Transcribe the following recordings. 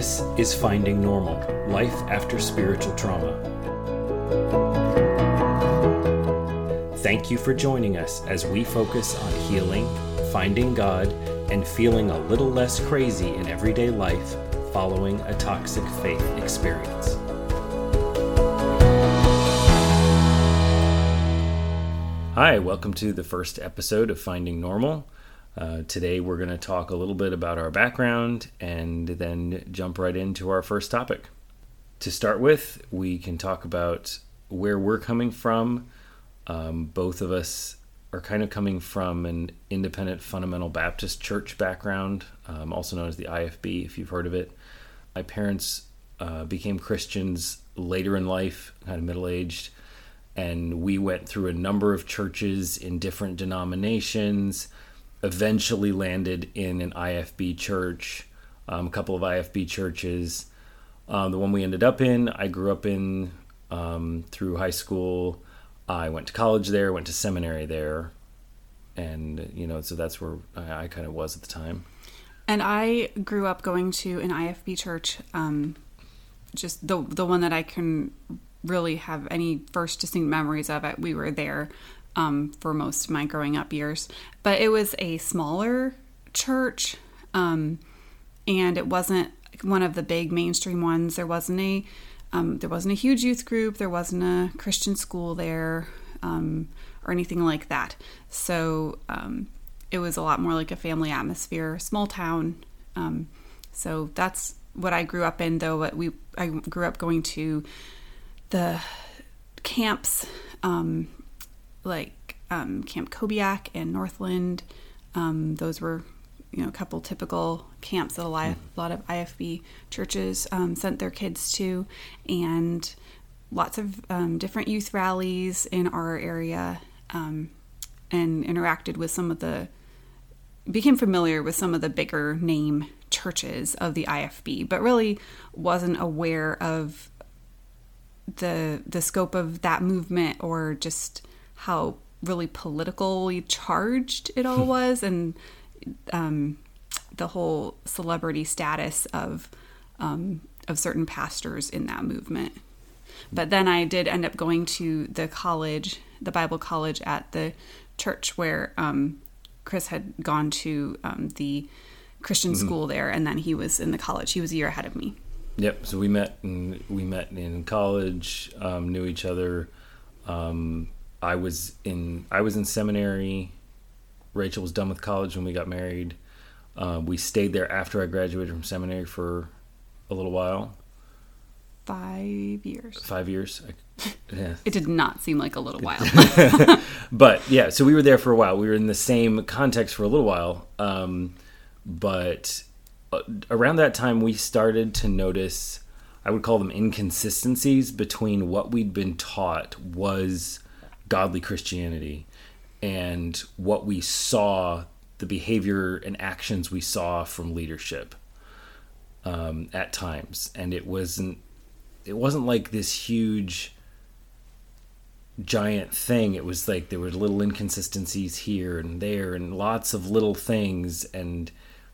This is Finding Normal Life After Spiritual Trauma. Thank you for joining us as we focus on healing, finding God, and feeling a little less crazy in everyday life following a toxic faith experience. Hi, welcome to the first episode of Finding Normal. Uh, today, we're going to talk a little bit about our background and then jump right into our first topic. To start with, we can talk about where we're coming from. Um, both of us are kind of coming from an independent fundamental Baptist church background, um, also known as the IFB, if you've heard of it. My parents uh, became Christians later in life, kind of middle aged, and we went through a number of churches in different denominations eventually landed in an IFB church, um, a couple of IFB churches. Um, the one we ended up in, I grew up in um, through high school. I went to college there, went to seminary there, and you know, so that's where I, I kind of was at the time. And I grew up going to an IFB church, um, just the the one that I can really have any first distinct memories of. It we were there um, for most of my growing up years. But it was a smaller church, um, and it wasn't one of the big mainstream ones. There wasn't a um, there wasn't a huge youth group. There wasn't a Christian school there um, or anything like that. So um, it was a lot more like a family atmosphere, small town. Um, so that's what I grew up in. Though what we I grew up going to the camps um, like um, Camp CoBeAc and Northland. Um, those were, you know, a couple typical camps that a lot, a lot of IFB churches um, sent their kids to, and lots of um, different youth rallies in our area, um, and interacted with some of the, became familiar with some of the bigger name churches of the IFB, but really wasn't aware of the the scope of that movement or just how really politically charged it all was and um, the whole celebrity status of um, of certain pastors in that movement. But then I did end up going to the college, the Bible college at the church where um, Chris had gone to um, the Christian mm-hmm. school there, and then he was in the college. He was a year ahead of me. Yep. So we met in we met in college, um, knew each other. Um, I was in I was in seminary. Rachel was done with college when we got married. Uh, we stayed there after I graduated from seminary for a little while. Five years. Five years. yeah. it did not seem like a little while. but yeah, so we were there for a while. We were in the same context for a little while. Um, but uh, around that time, we started to notice, I would call them inconsistencies between what we'd been taught was godly Christianity and what we saw, the behavior and actions we saw from leadership um, at times, and it wasn't it wasn't like this huge giant thing. It was like there were little inconsistencies here and there, and lots of little things, and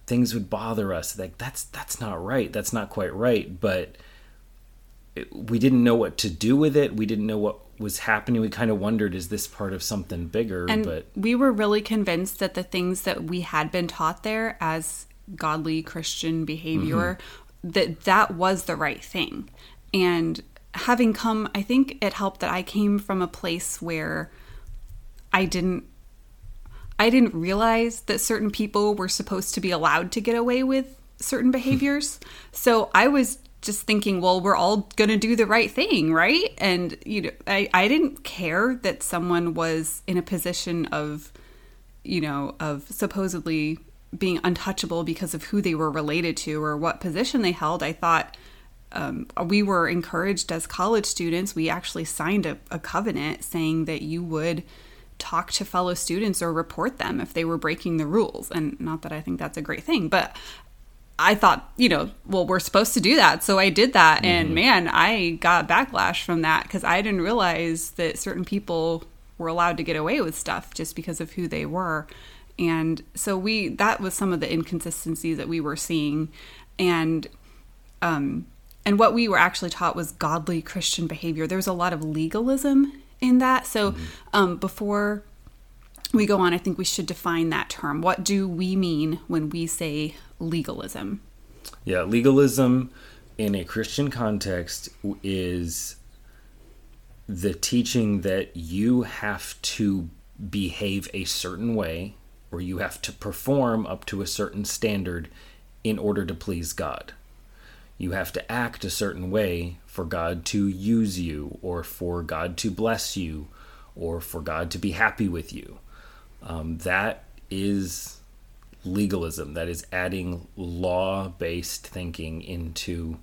things would bother us. Like that's that's not right. That's not quite right, but. It, we didn't know what to do with it. We didn't know what was happening we kind of wondered is this part of something bigger? And but we were really convinced that the things that we had been taught there as godly christian behavior mm-hmm. that that was the right thing. And having come i think it helped that i came from a place where i didn't i didn't realize that certain people were supposed to be allowed to get away with certain behaviors. So i was just thinking, well, we're all going to do the right thing, right? And you know, I I didn't care that someone was in a position of you know, of supposedly being untouchable because of who they were related to or what position they held. I thought um, we were encouraged as college students. We actually signed a, a covenant saying that you would talk to fellow students or report them if they were breaking the rules. And not that I think that's a great thing, but I thought, you know, well, we're supposed to do that. So I did that. Mm-hmm. And man, I got backlash from that because I didn't realize that certain people were allowed to get away with stuff just because of who they were. And so we, that was some of the inconsistencies that we were seeing. And um, and what we were actually taught was godly Christian behavior. There was a lot of legalism in that. So um, before we go on, I think we should define that term. What do we mean when we say legalism? Yeah, legalism in a Christian context is the teaching that you have to behave a certain way or you have to perform up to a certain standard in order to please God. You have to act a certain way for God to use you or for God to bless you or for God to be happy with you. Um, that is legalism. That is adding law based thinking into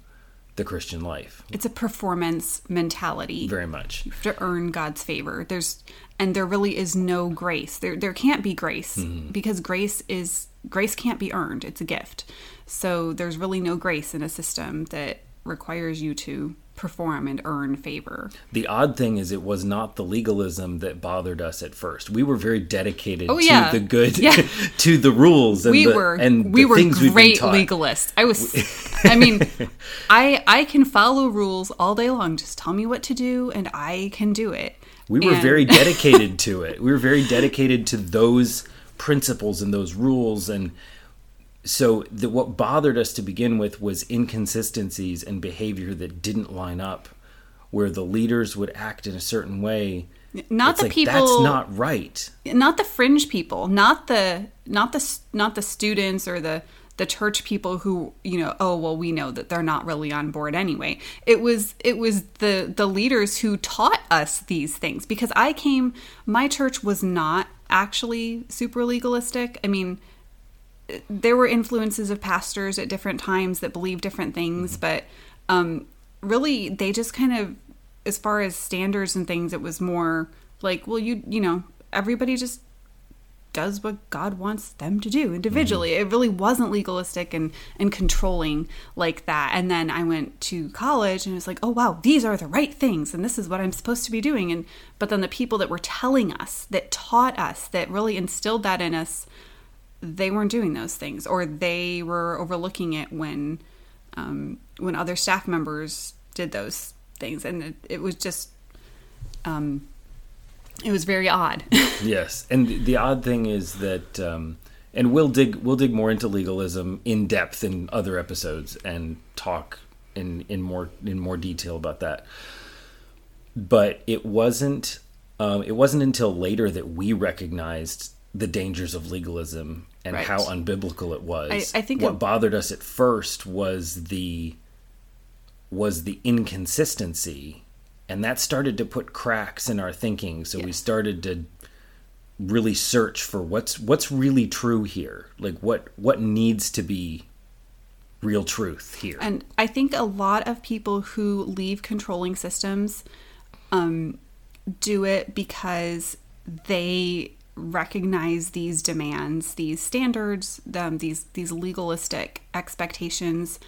the Christian life. It's a performance mentality. Very much. You have to earn God's favor. There's and there really is no grace. There there can't be grace because grace is grace can't be earned. It's a gift. So there's really no grace in a system that requires you to perform and earn favor. The odd thing is, it was not the legalism that bothered us at first. We were very dedicated Oh, yeah. to the good, Yeah. to the rules, and we the, were and we were great legalists. I was I mean, I I can follow rules all day long. Just tell me what to do and I can do it. We were And- very dedicated to it. We were very dedicated to those principles and those rules and so the, what bothered us to begin with was inconsistencies and behavior that didn't line up where the leaders would act in a certain way. Not It's the like, people that's not right. Not the fringe people not the not the not the students or the the church people who you know oh well we know that they're not really on board anyway. It was it was the the leaders who taught us these things because i came my church was not actually super legalistic. I mean there were influences of pastors at different times that believed different things, but um, really they just kind of, as far as standards and things, it was more like, well, you you know, everybody just does what God wants them to do individually. It really wasn't legalistic and and controlling like that. And then I went to college and it was like, oh wow, these are the right things and this is what I'm supposed to be doing. And but then the people that were telling us, that taught us, that really instilled that in us they weren't doing those things or they were overlooking it when um, when other staff members did those things. And it, it was just um, it was very odd. Yes, and the, odd thing is that, um, and we'll dig we'll dig more into legalism in depth in other episodes and talk in in more in more detail about that. But it wasn't um, it wasn't until later that we recognized the dangers of legalism and Right. how unbiblical it was. I- I think what it- bothered us at first was the was the inconsistency and that started to put cracks in our thinking so we started to really search for what's what's really true here like what what needs to be real truth here And I think a lot of people who leave controlling systems um, do it because they recognize these demands, these standards, um, these these legalistic expectations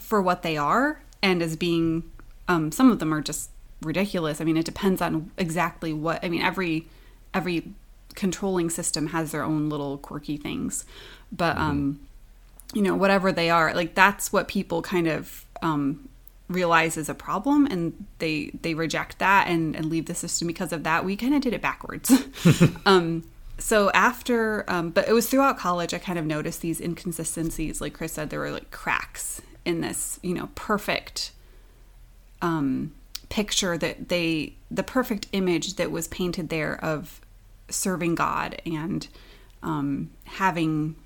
for what they are, and as being um, some of them are just ridiculous. I mean, it depends on exactly what. I mean, every every controlling system has their own little quirky things, but um, you know whatever they are like that's what people kind of um, realize is a problem and they they reject that and, and leave the system because of that we kind of did it backwards. Um, so after um, but it was throughout college i kind of noticed these inconsistencies. Like chris said there were like cracks in this you know perfect um, picture that they the perfect image that was painted there of serving god and um, having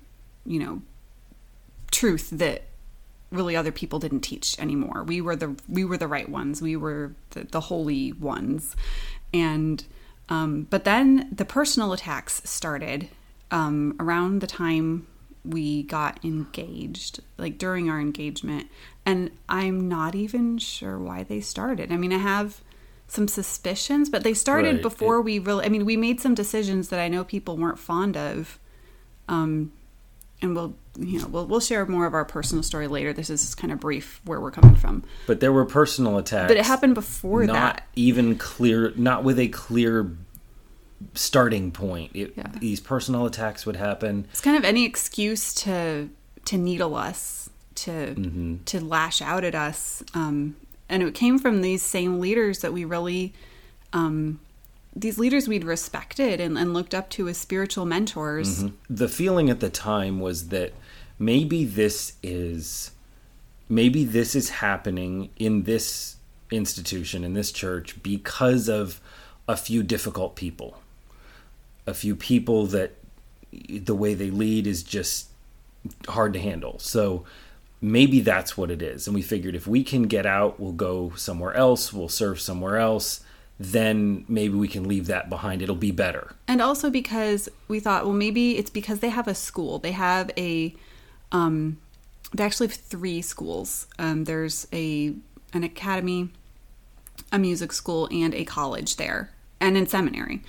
you know truth that really other people didn't teach anymore. We were the we were the right ones. We were the, the holy ones, and um, but then the personal attacks started um, around the time we got engaged, like during our engagement, and I'm not even sure why they started. I mean, I have some suspicions, but they started Right. before It- we really. I mean, we made some decisions that I know people weren't fond of. Um, and we'll you know we'll we'll share more of our personal story later. This is kind of brief where we're coming from, but there were personal attacks but it happened before not that. even clear not with a clear starting point it, Yeah. these personal attacks would happen It's kind of any excuse to to needle us to to lash out at us. Um, and it came from these same leaders that we really um, these leaders we'd respected and, and looked up to as spiritual mentors. Mm-hmm. the feeling at the time was that maybe this is maybe this is happening in this institution in this church because of a few difficult people. A few people that the way they lead is just hard to handle. So maybe that's what it is. And we figured if we can get out we'll go somewhere else we'll serve somewhere else then maybe we can leave that behind it'll be better And also because we thought, well, maybe it's because they have a school. They have a, um, they actually have three schools. Um, there's a an academy, a music school, and a college there, and in seminary.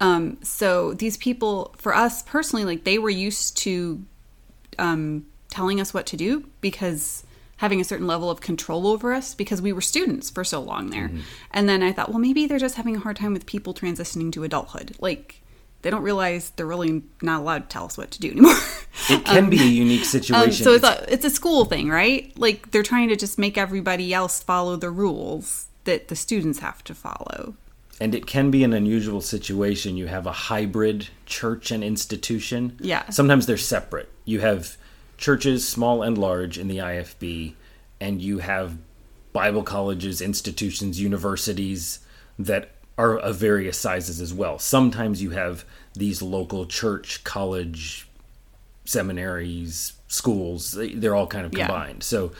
Um, so these people, for us personally, like they were used to um, telling us what to do because having a certain level of control over us because we were students for so long there. And then I thought, well, maybe they're just having a hard time with people transitioning to adulthood. Like they don't realize they're really not allowed to tell us what to do anymore. it can be a unique Um, situation so it's It's- a, it's a school thing, right? Like they're trying to just make everybody else follow the rules that the students have to follow. and it can be an unusual situation. You have a hybrid church and institution. Yeah. Sometimes they're separate. You have churches, small and large, in the IFB, and you have Bible colleges, institutions, universities that are of various sizes as well. Sometimes you have these local church, college, seminaries, schools. they- They're all kind of Yeah. combined. So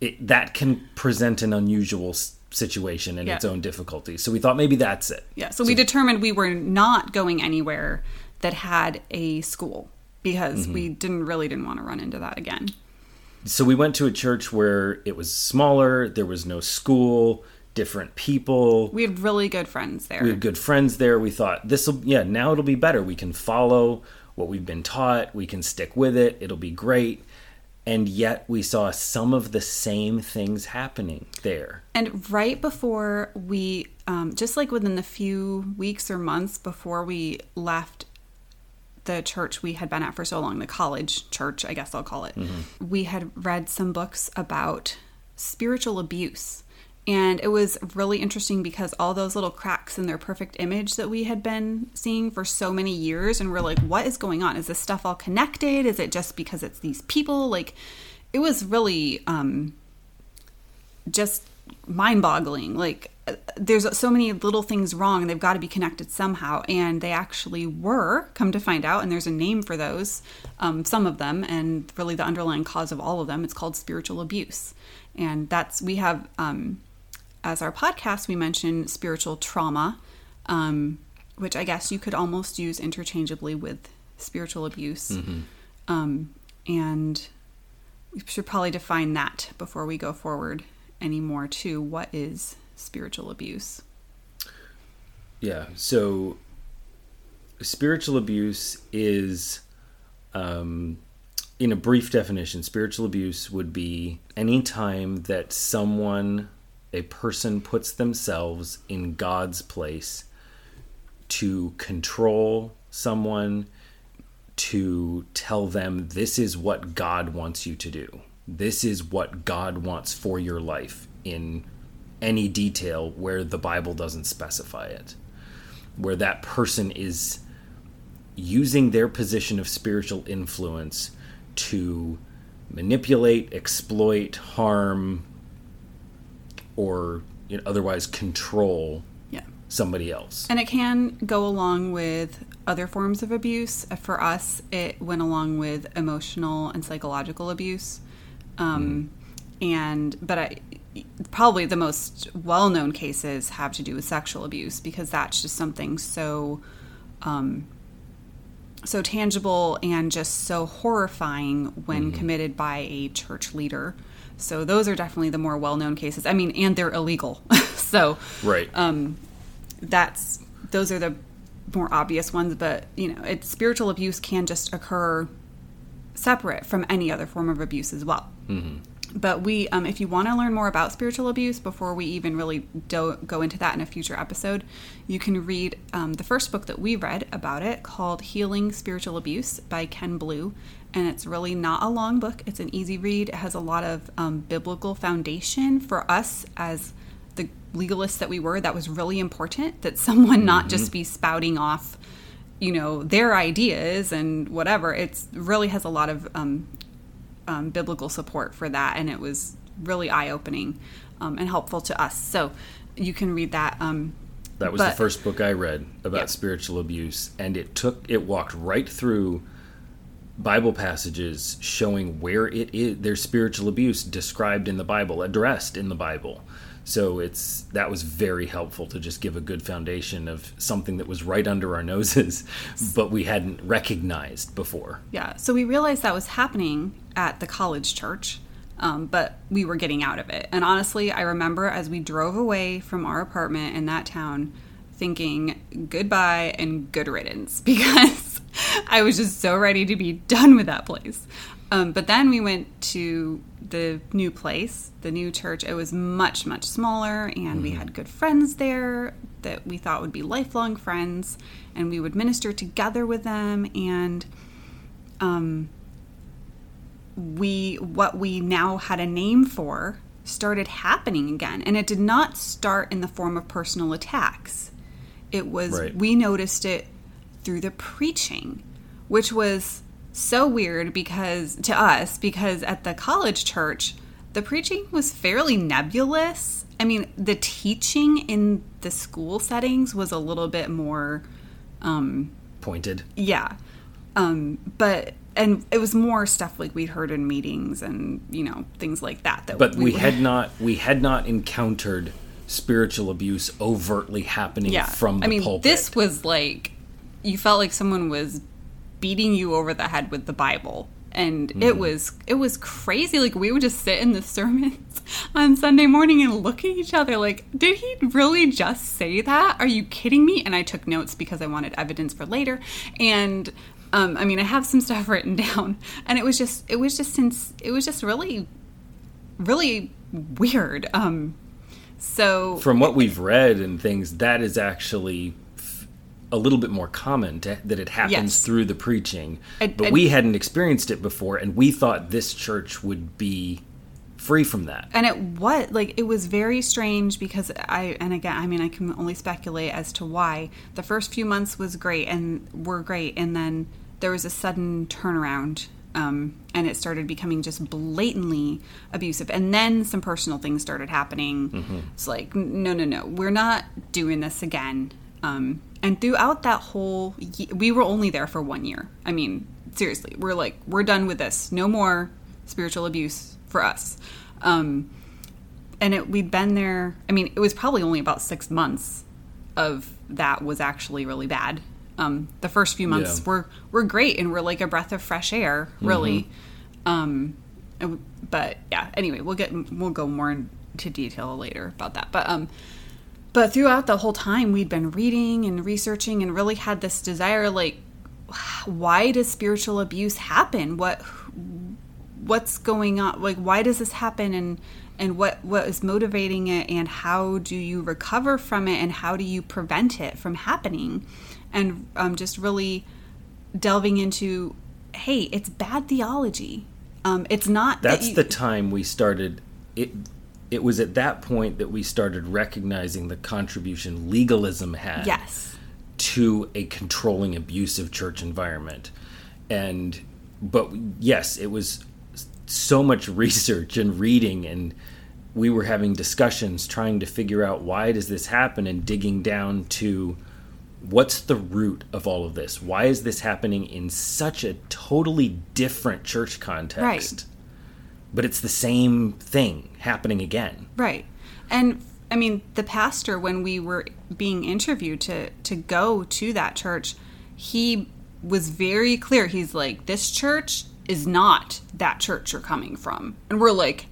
it, that can present an unusual situation and Yeah. its own difficulties. So we thought maybe that's it. Yeah. So, we determined we were not going anywhere that had a school because we didn't really didn't want to run into that again. So we went to a church where it was smaller, there was no school, different people. We had really good friends there. We had good friends there. We thought this will yeah, now it'll be better. We can follow what we've been taught, we can stick with it. It'll be great. And yet we saw some of the same things happening there. And right before we, um, just like within the few weeks or months before we left the church we had been at for so long, the college church, I guess I'll call it, we had read some books about spiritual abuse. And it was really interesting because all those little cracks in their perfect image that we had been seeing for so many years, and we're like, what is going on? Is this stuff all connected? Is it just because it's these people? Like, it was really um, just mind boggling. Like, there's so many little things wrong, and they've got to be connected somehow. And they actually were, come to find out, and there's a name for those, um, some of them, and really the underlying cause of all of them. It's called spiritual abuse. And that's, we have, um, as our podcast, we mention spiritual trauma, um, which I guess you could almost use interchangeably with spiritual abuse. Um, and we should probably define that before we go forward anymore too what is spiritual abuse Yeah. So spiritual abuse is, um, in a brief definition, spiritual abuse would be any time that someone, a person, puts themselves in God's place to control someone, to tell them this is what God wants you to do. This is what God wants for your life in any detail where the Bible doesn't specify it. Where that person is using their position of spiritual influence to manipulate, exploit, harm, or you know, otherwise control yeah somebody else. and it can go along with other forms of abuse for us it went along with emotional and psychological abuse um, and but I, probably the most well-known cases have to do with sexual abuse because that's just something so um, so tangible and just so horrifying when committed by a church leader. So those are definitely the more well-known cases. I mean, and they're illegal. so Right. um, that's those are the more obvious ones. But you know, it's spiritual abuse can just occur separate from any other form of abuse as well. But we, um, if you want to learn more about spiritual abuse before we even really do- go into that in a future episode, you can read um, the first book that we read about it called Healing Spiritual Abuse by Ken Blue. and it's really not a long book. It's an easy read. It has a lot of um, biblical foundation for us as the legalists that we were. That was really important that someone not just be spouting off, you know, their ideas and whatever. It's really has a lot of um, um, biblical support for that, and it was really eye opening um, and helpful to us. So you can read that. Um, That was but- the first book I read about Yeah. spiritual abuse, and it took it walked right through Bible passages showing where it is there's spiritual abuse described in the Bible, addressed in the Bible. So it's that was very helpful to just give a good foundation of something that was right under our noses, but we hadn't recognized before. Yeah, so we realized that was happening at the college church, um, but we were getting out of it. And honestly, I remember as we drove away from our apartment in that town thinking goodbye and good riddance because I was just so ready to be done with that place. Um, but then we went to the new place, the new church. It was much, much smaller, and we had good friends there that we thought would be lifelong friends, and we would minister together with them. And um, we what we now had a name for started happening again and it did not start in the form of personal attacks it was Right. we noticed it through the preaching which was so weird because to us because at the college church the preaching was fairly nebulous i mean the teaching in the school settings was a little bit more um Pointed. yeah. Um, but and it was more stuff like we'd heard in meetings and you know things like that. That But we were- had not we had not encountered spiritual abuse overtly happening yeah. from the I mean, pulpit. this was like you felt like someone was beating you over the head with the Bible. And it Mm-hmm. was it was crazy. Like we would just sit in the sermons on Sunday morning and look at each other like, did he really just say that? Are you kidding me? And I took notes because I wanted evidence for later. And um, I mean, I have some stuff written down, and it was just it was just since it was just really really weird. Um, so from what we've read and things, that is actually a little bit more common to, that it happens Yes. through the preaching. But we hadn't experienced it before, and we thought this church would be free from that. and it was like it was very strange because i and again i mean i can only speculate as to why the first few months was great and were great and then there was a sudden turnaround um, and it started becoming just blatantly abusive and then some personal things started happening it's like no no no we're not doing this again um, and throughout that whole ye- we were only there for one year. I mean seriously we're like we're done with this. No more spiritual abuse for us. Um, and it, we'd been there i mean it was probably only about six months of that was actually really bad. Um, the first few months Yeah. were were great and were like a breath of fresh air really. Mm-hmm. um, but yeah anyway we'll get we'll go more into detail later about that. But um but throughout the whole time we'd been reading and researching and really had this desire like why does spiritual abuse happen? What what's going on? Like why does this happen? And and what what is motivating it? And how do you recover from it? And how do you prevent it from happening? And um, just really delving into hey it's bad theology. Um, it's not that That's you- the time we started it it was at that point that we started recognizing the contribution legalism had yes. to a controlling abusive church environment. And but yes it was so much research and reading and we were having discussions trying to figure out why does this happen and digging down to what's the root of all of this? Why is this happening in such a totally different church context? Right. But it's the same thing happening again Right. And I mean, the pastor, when we were being interviewed to, to go to that church, he was very clear. He's like, this church is not that church you're coming from. And we're like,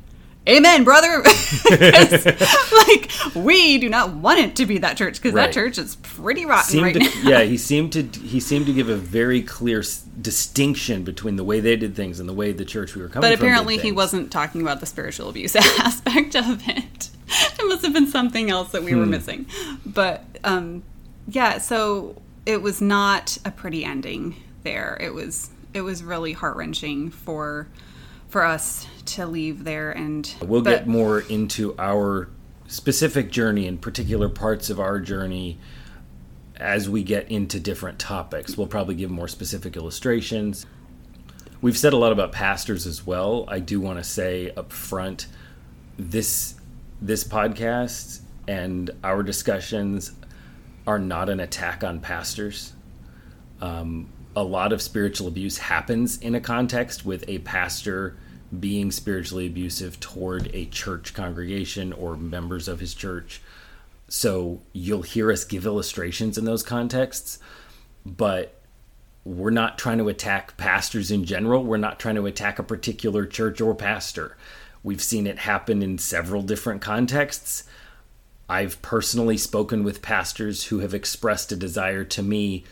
Amen, brother. like, we do not want it to be that church because Right. that church is pretty rotten seemed right to, now. yeah he seemed to he seemed to give a very clear s- distinction between the way they did things and the way the church we were coming But apparently, he wasn't talking about the spiritual abuse aspect of it. It must have been something else that we Hmm. were missing. But um, yeah, so it was not a pretty ending there. It was it was really heart wrenching for for us to leave there and We'll but- get more into our specific journey and particular parts of our journey as we get into different topics. We'll probably give more specific illustrations. We've said a lot about pastors as well. I do want to say up front this this podcast and our discussions are not an attack on pastors. Um, a lot of spiritual abuse happens in a context with a pastor being spiritually abusive toward a church congregation or members of his church. So you'll hear us give illustrations in those contexts, but we're not trying to attack pastors in general. We're not trying to attack a particular church or pastor. We've seen it happen in several different contexts. I've personally spoken with pastors who have expressed a desire to me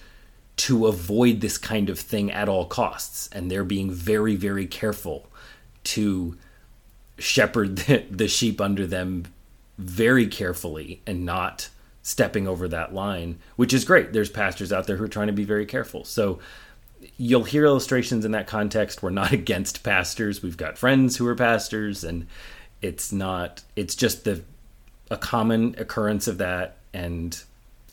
to avoid this kind of thing at all costs, and they're being very, very careful to shepherd the, the sheep under them very carefully and not stepping over that line, which is great. There's pastors out there who are trying to be very careful. So you'll hear illustrations in that context. We're not against pastors. We've got friends who are pastors, and it's not, it's just the a common occurrence of that, and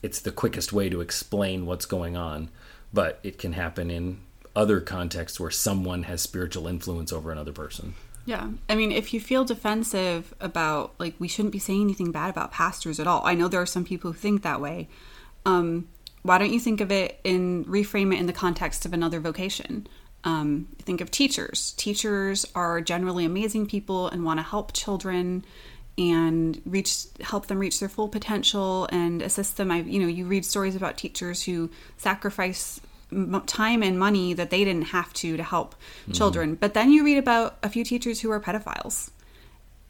it's the quickest way to explain what's going on. But it can happen in other contexts where someone has spiritual influence over another person. Yeah. I mean, if you feel defensive about, like, we shouldn't be saying anything bad about pastors at all, I know there are some people who think that way. Um, why don't you think of it and reframe it in the context of another vocation? Um, think of teachers. Teachers are generally amazing people and want to help children and reach help them reach their full potential and assist them. I you know you read stories about teachers who sacrifice time and money that they didn't have to to help children. But then you read about a few teachers who are pedophiles.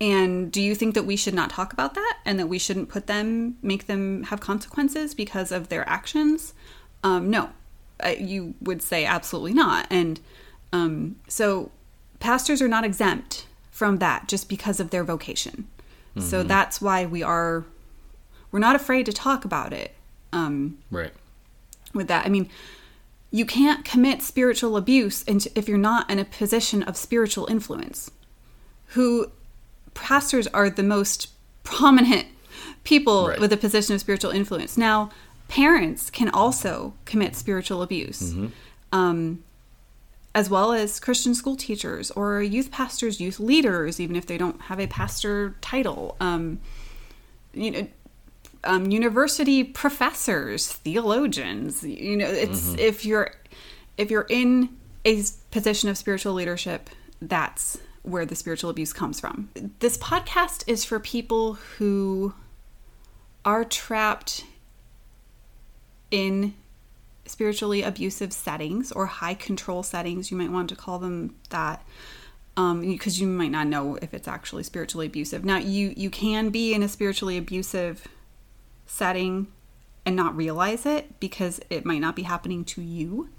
And do you think that we should not talk about that and that we shouldn't put them, make them have consequences because of their actions? Um, no, you would say absolutely not. And um, so pastors are not exempt from that just because of their vocation. So that's why we are, we're not afraid to talk about it. Um, Right. with that. I mean, you can't commit spiritual abuse if you're not in a position of spiritual influence. Who pastors are the most prominent people Right. with a position of spiritual influence. Now, parents can also commit spiritual abuse. Um, as well as Christian school teachers or youth pastors, youth leaders, even if they don't have a pastor title. Um, you know, um, university professors, theologians. You know, it's if you're if you're in a position of spiritual leadership, that's where the spiritual abuse comes from. This podcast is for people who are trapped in spiritually abusive settings or high control settings. You might want to call them that because you might not know if it's actually spiritually abusive. Now, you you can be in a spiritually abusive setting and not realize it because it might not be happening to you.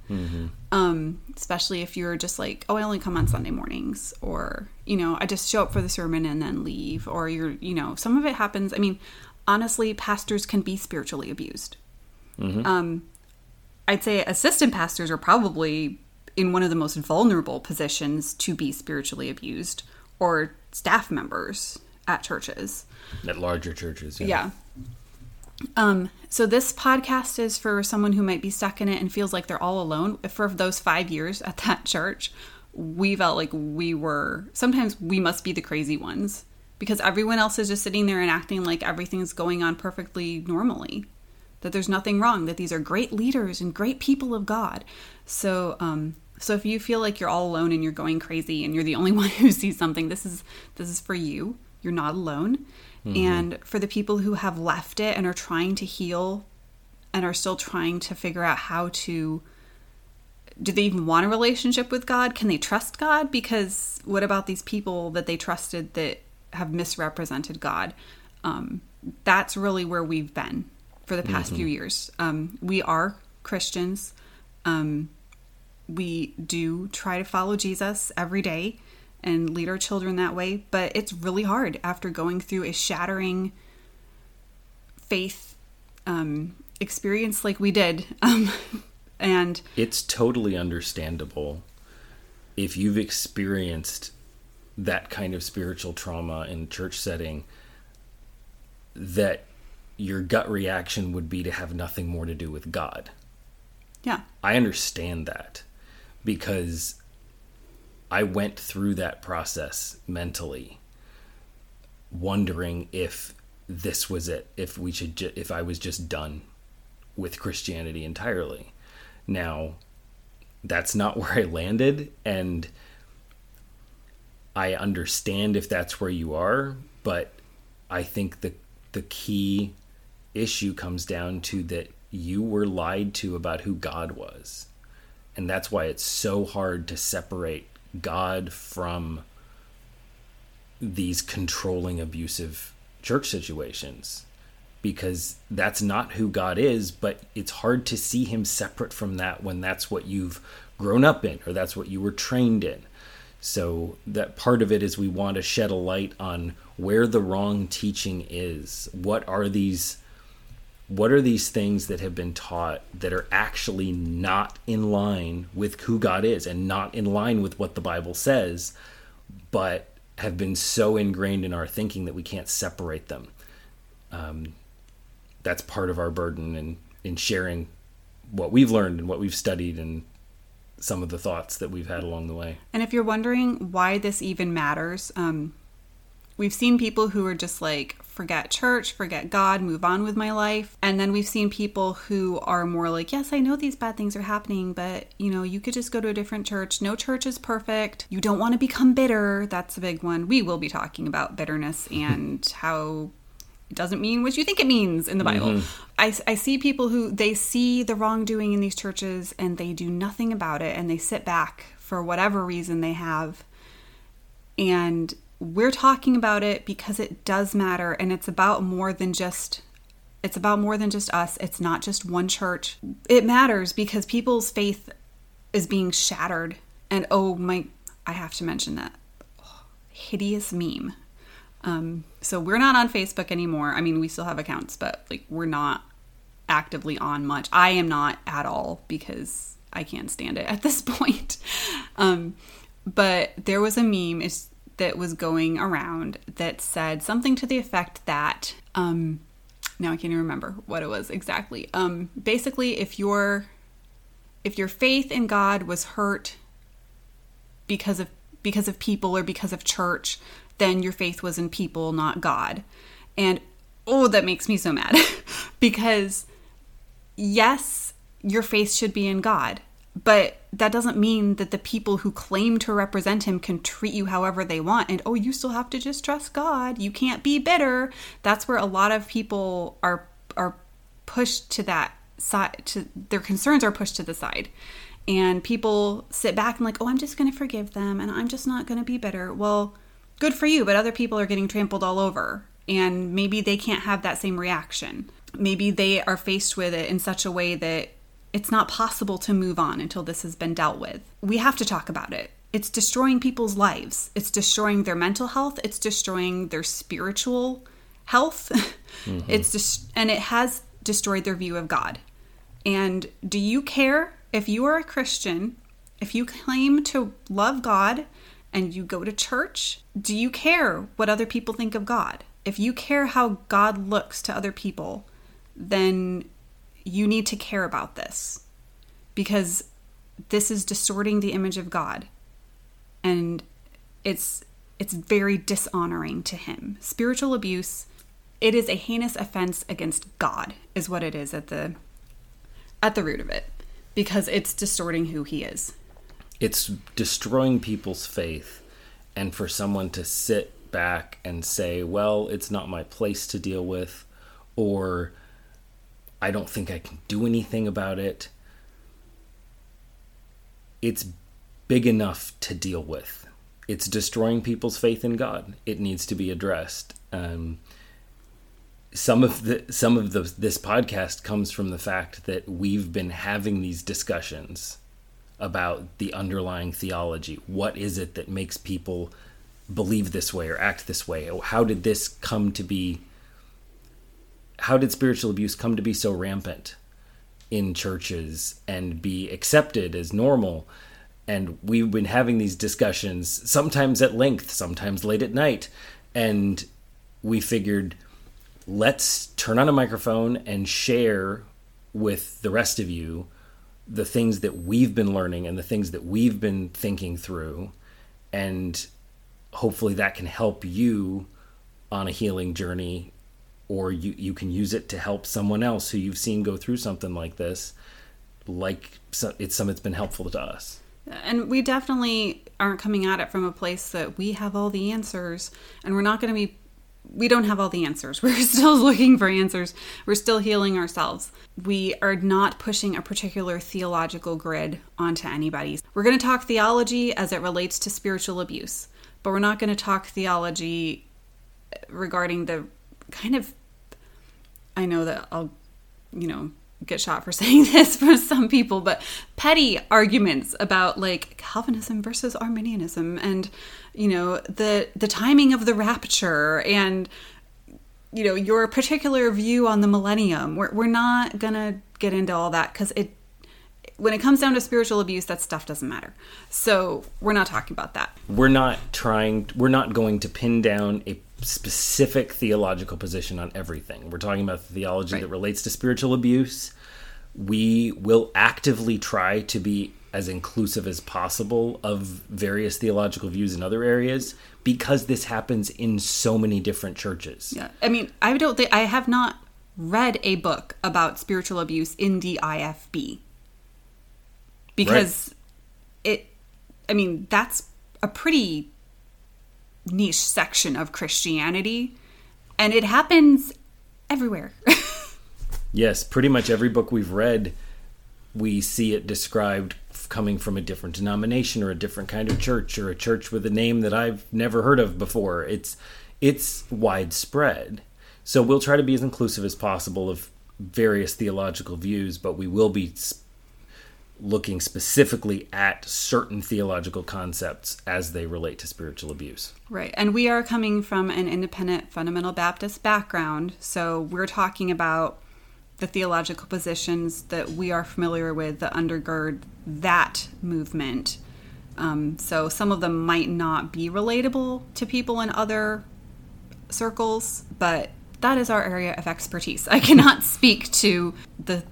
Um, especially if you're just like, oh, I only come on Sunday mornings, or you know, I just show up for the sermon and then leave, or you're, you know, some of it happens. I mean, honestly, pastors can be spiritually abused. Um, I'd say assistant pastors are probably in one of the most vulnerable positions to be spiritually abused, or staff members at churches. At larger churches. Yeah. Um, so this podcast is for someone who might be stuck in it and feels like they're all alone. For those five years at that church, we felt like we were sometimes we must be the crazy ones because everyone else is just sitting there and acting like everything's going on perfectly normally. That there's nothing wrong, that these are great leaders and great people of God. So um so if you feel like you're all alone and you're going crazy and you're the only one who sees something, this is this is for you. You're not alone. And for the people who have left it and are trying to heal and are still trying to figure out how to do they even want a relationship with God? Can they trust God? Because what about these people that they trusted that have misrepresented God? Um, that's really where we've been for the past few years. Um, we are Christians. Um, we do try to follow Jesus every day and lead our children that way, but it's really hard after going through a shattering faith um, experience like we did. Um, And it's totally understandable if you've experienced that kind of spiritual trauma in church setting that your gut reaction would be to have nothing more to do with God. yeah. I understand that because I went through that process mentally, wondering if this was it, if we should, ju- if I was just done with Christianity entirely. Now, that's not where I landed, and I understand if that's where you are, but I think the the key issue comes down to that you were lied to about who God was. And that's why it's so hard to separate God from these controlling abusive church situations because that's not who God is, but it's hard to see him separate from that when that's what you've grown up in or that's what you were trained in. So that part of it is we want to shed a light on where the wrong teaching is. What are these what are these things that have been taught that are actually not in line with who God is and not in line with what the Bible says, but have been so ingrained in our thinking that we can't separate them. Um, that's part of our burden in, in sharing what we've learned and what we've studied and some of the thoughts that we've had along the way. And if you're wondering why this even matters, um, we've seen people who are just like, forget church, forget God, move on with my life. And then we've seen people who are more like, yes, I know these bad things are happening, but you know, you could just go to a different church. No church is perfect. You don't want to become bitter. That's a big one. We will be talking about bitterness and how it doesn't mean what you think it means in the Bible. Mm-hmm. I, I see people who they see the wrongdoing in these churches and they do nothing about it and they sit back for whatever reason they have. And we're talking about it because it does matter and it's about more than just it's about more than just us. It's not just one church. It matters because people's faith is being shattered. And oh my I have to mention that hideous meme um, so we're not on Facebook anymore. I mean, we still have accounts, but like we're not actively on much. I am not at all because I can't stand it at this point. Um, but there was a meme is, that was going around that said something to the effect that um, now I can't even remember what it was exactly. Um, basically, if your if your faith in God was hurt because of because of people or because of church, then your faith was in people, not God. And oh, that makes me so mad because yes, your faith should be in God, but that doesn't mean that the people who claim to represent him can treat you however they want and oh, you still have to just trust God. You can't be bitter. That's where a lot of people are are pushed to that side to their concerns are pushed to the side and people sit back and like oh i'm just going to forgive them and i'm just not going to be bitter well good for you but other people are getting trampled all over and maybe they can't have that same reaction maybe they are faced with it in such a way that it's not possible to move on until this has been dealt with. We have to talk about it. It's destroying people's lives. It's destroying their mental health. It's destroying their spiritual health. Mm-hmm. it's just and it has destroyed their view of god. And do you care if you are a Christian, if you claim to love God and you go to church, do you care what other people think of God? If you care how God looks to other people, then you need to care about this because this is distorting the image of God and it's it's very dishonoring to him. Spiritual abuse, it is a heinous offense against God is what it is at the at the root of it because it's distorting who he is. It's destroying people's faith. And for someone to sit back and say, well, it's not my place to deal with, or I don't think I can do anything about it, it's big enough to deal with. It's destroying people's faith in God. It needs to be addressed. Um, some of the some of the this podcast comes from the fact that we've been having these discussions about the underlying theology. What is it that makes people believe this way or act this way? How did this come to be? How did spiritual abuse come to be so rampant? in churches and be accepted as normal. And we've been having these discussions, sometimes at length, sometimes late at night. And we figured, let's turn on a microphone and share with the rest of you the things that we've been learning and the things that we've been thinking through. And hopefully that can help you on a healing journey or you, you can use it to help someone else who you've seen go through something like this like it's something that's been helpful to us and we definitely aren't coming at it from a place that we have all the answers and we're not going to be we don't have all the answers. We're still looking for answers. We're still healing ourselves. We are not pushing a particular theological grid onto anybody. We're going to talk theology as it relates to spiritual abuse, but we're not going to talk theology regarding the kind of I know that I'll you know get shot for saying this for some people but petty arguments about like Calvinism versus Arminianism and you know the the timing of the rapture and you know your particular view on the millennium. We're, we're not gonna get into all that because it when it comes down to spiritual abuse that stuff doesn't matter. So we're not talking about that. We're not trying we're not going to pin down a specific theological position on everything. We're talking about the theology right. that relates to spiritual abuse. We will actively try to be as inclusive as possible of various theological views in other areas because this happens in so many different churches. Yeah. I mean, I don't think I have not read a book about spiritual abuse in the IFB. Because right. it I mean, that's a pretty niche section of Christianity, and it happens everywhere. yes, pretty much every book we've read, we see it described coming from a different denomination or a different kind of church or a church with a name that I've never heard of before. It's it's widespread. So we'll try to be as inclusive as possible of various theological views, but we will be looking specifically at certain theological concepts as they relate to spiritual abuse. Right. And we are coming from an independent fundamental Baptist background. So we're talking about the theological positions that we are familiar with that undergird that movement. Um, so some of them might not be relatable to people in other circles, but that is our area of expertise. I cannot speak to the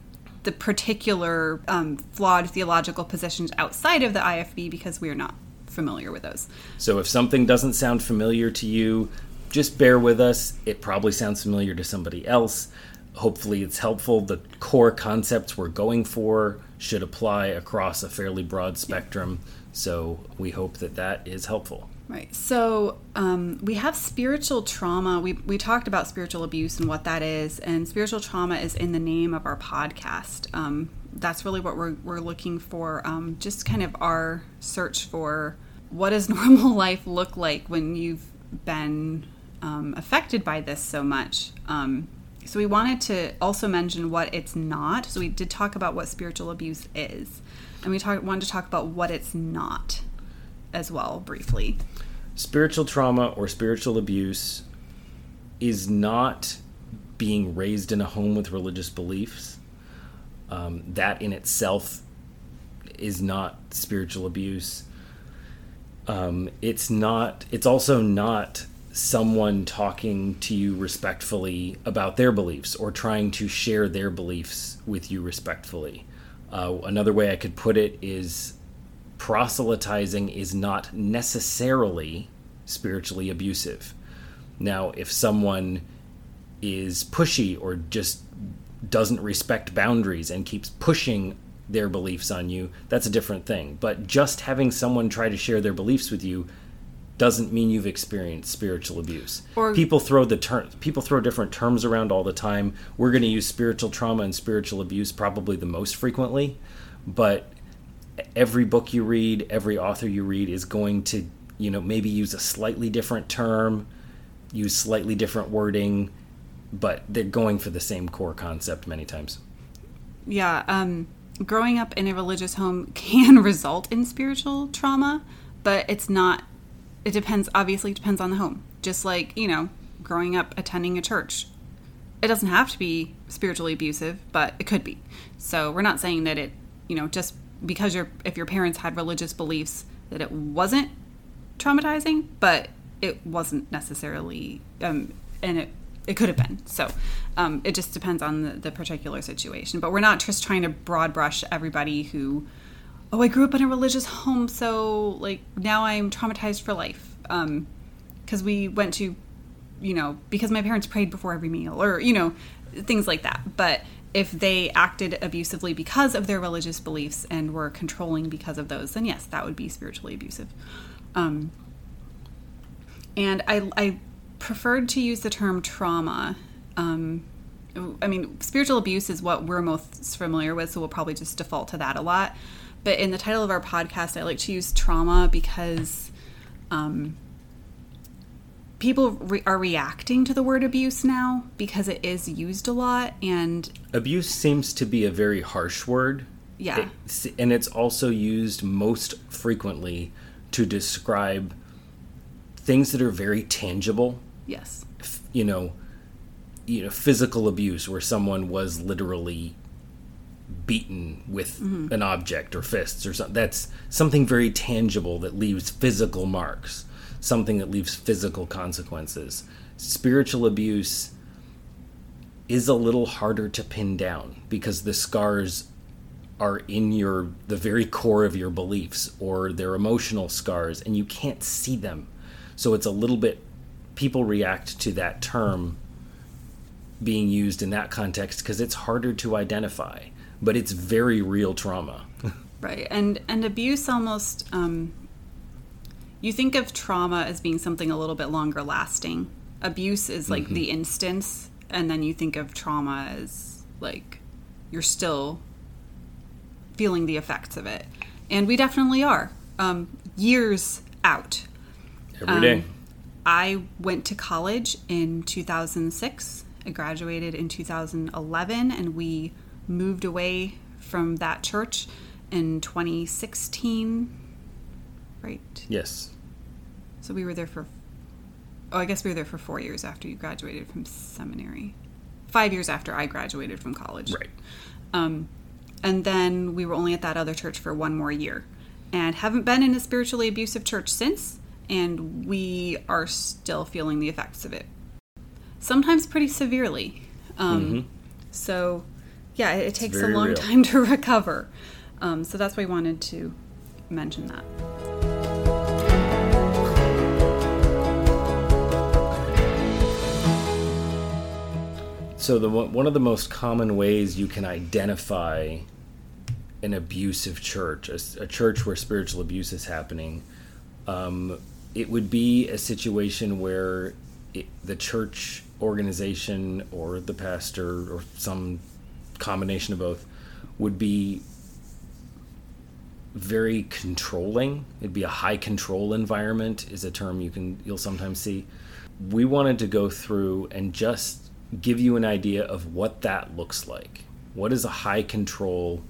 the particular um, flawed theological positions outside of the IFB because we are not familiar with those. So if something doesn't sound familiar to you, just bear with us. It probably sounds familiar to somebody else. Hopefully, it's helpful. The core concepts we're going for should apply across a fairly broad spectrum. So, we hope that that is helpful. Right. So um, we have spiritual trauma. We, we talked about spiritual abuse and what that is, and spiritual trauma is in the name of our podcast. Um, that's really what we're, we're looking for. Um, just kind of our search for what does normal life look like when you've been um, affected by this so much. Um, so we wanted to also mention what it's not. So we did talk about what spiritual abuse is, and we talk, wanted to talk about what it's not as well briefly. Spiritual trauma or spiritual abuse is not being raised in a home with religious beliefs. Um, that in itself is not spiritual abuse. Um, it's not. It's also not someone talking to you respectfully about their beliefs or trying to share their beliefs with you respectfully. Uh, another way I could put it is proselytizing is not necessarily spiritually abusive. Now, if someone is pushy or just doesn't respect boundaries and keeps pushing their beliefs on you, that's a different thing. But just having someone try to share their beliefs with you doesn't mean you've experienced spiritual abuse. Or people throw the term people throw different terms around all the time. We're going to use spiritual trauma and spiritual abuse probably the most frequently, but every book you read, every author you read is going to, you know, maybe use a slightly different term, use slightly different wording, but they're going for the same core concept many times. Yeah, um, growing up in a religious home can result in spiritual trauma, but it's not. It depends. Obviously, depends on the home. Just like you know, growing up attending a church it doesn't have to be spiritually abusive, but it could be. So we're not saying that it, you know, just because your if your parents had religious beliefs that it wasn't traumatizing, but it wasn't necessarily, um, and it it could have been. So um, it just depends on the, the particular situation. But we're not just trying to broad brush everybody who, oh, I grew up in a religious home, so like now I'm traumatized for life. Because um, we went to, you know, because my parents prayed before every meal, or you know, things like that. But if they acted abusively because of their religious beliefs and were controlling because of those, then yes, that would be spiritually abusive. Um, and I, I preferred to use the term trauma. Um, I mean, spiritual abuse is what we're most familiar with, so we'll probably just default to that a lot. But in the title of our podcast, I like to use trauma because um, people re- are reacting to the word abuse now because it is used a lot, and abuse seems to be a very harsh word. Yeah, it, and it's also used most frequently to describe things that are very tangible Yes. You know, you know, physical abuse where someone was literally beaten with mm-hmm. an object or fists or something. That's something very tangible that leaves physical marks, something that leaves physical consequences. Spiritual abuse is a little harder to pin down because the scars are in your the very core of your beliefs or they're emotional scars and you can't see them. So it's a little bit people react to that term being used in that context because it's harder to identify, but it's very real trauma. right, and and abuse almost. Um, you think of trauma as being something a little bit longer lasting. Abuse is like mm-hmm. the instance, and then you think of trauma as like you're still feeling the effects of it, and we definitely are. Um, years out. Every day. Um, I went to college in 2006. I graduated in 2011, and we moved away from that church in 2016. Right? Yes. So we were there for, oh, I guess we were there for four years after you graduated from seminary. Five years after I graduated from college. Right. Um, and then we were only at that other church for one more year and haven't been in a spiritually abusive church since and we are still feeling the effects of it. Sometimes pretty severely. Um, mm-hmm. So, yeah, it, it takes a long real. time to recover. Um, so that's why I wanted to mention that. So the one of the most common ways you can identify an abusive church, a, a church where spiritual abuse is happening, um, it would be a situation where it, the church organization or the pastor or some combination of both would be very controlling. It'd be a high control environment is a term you can you'll sometimes see. We wanted to go through and just give you an idea of what that looks like. What does a high control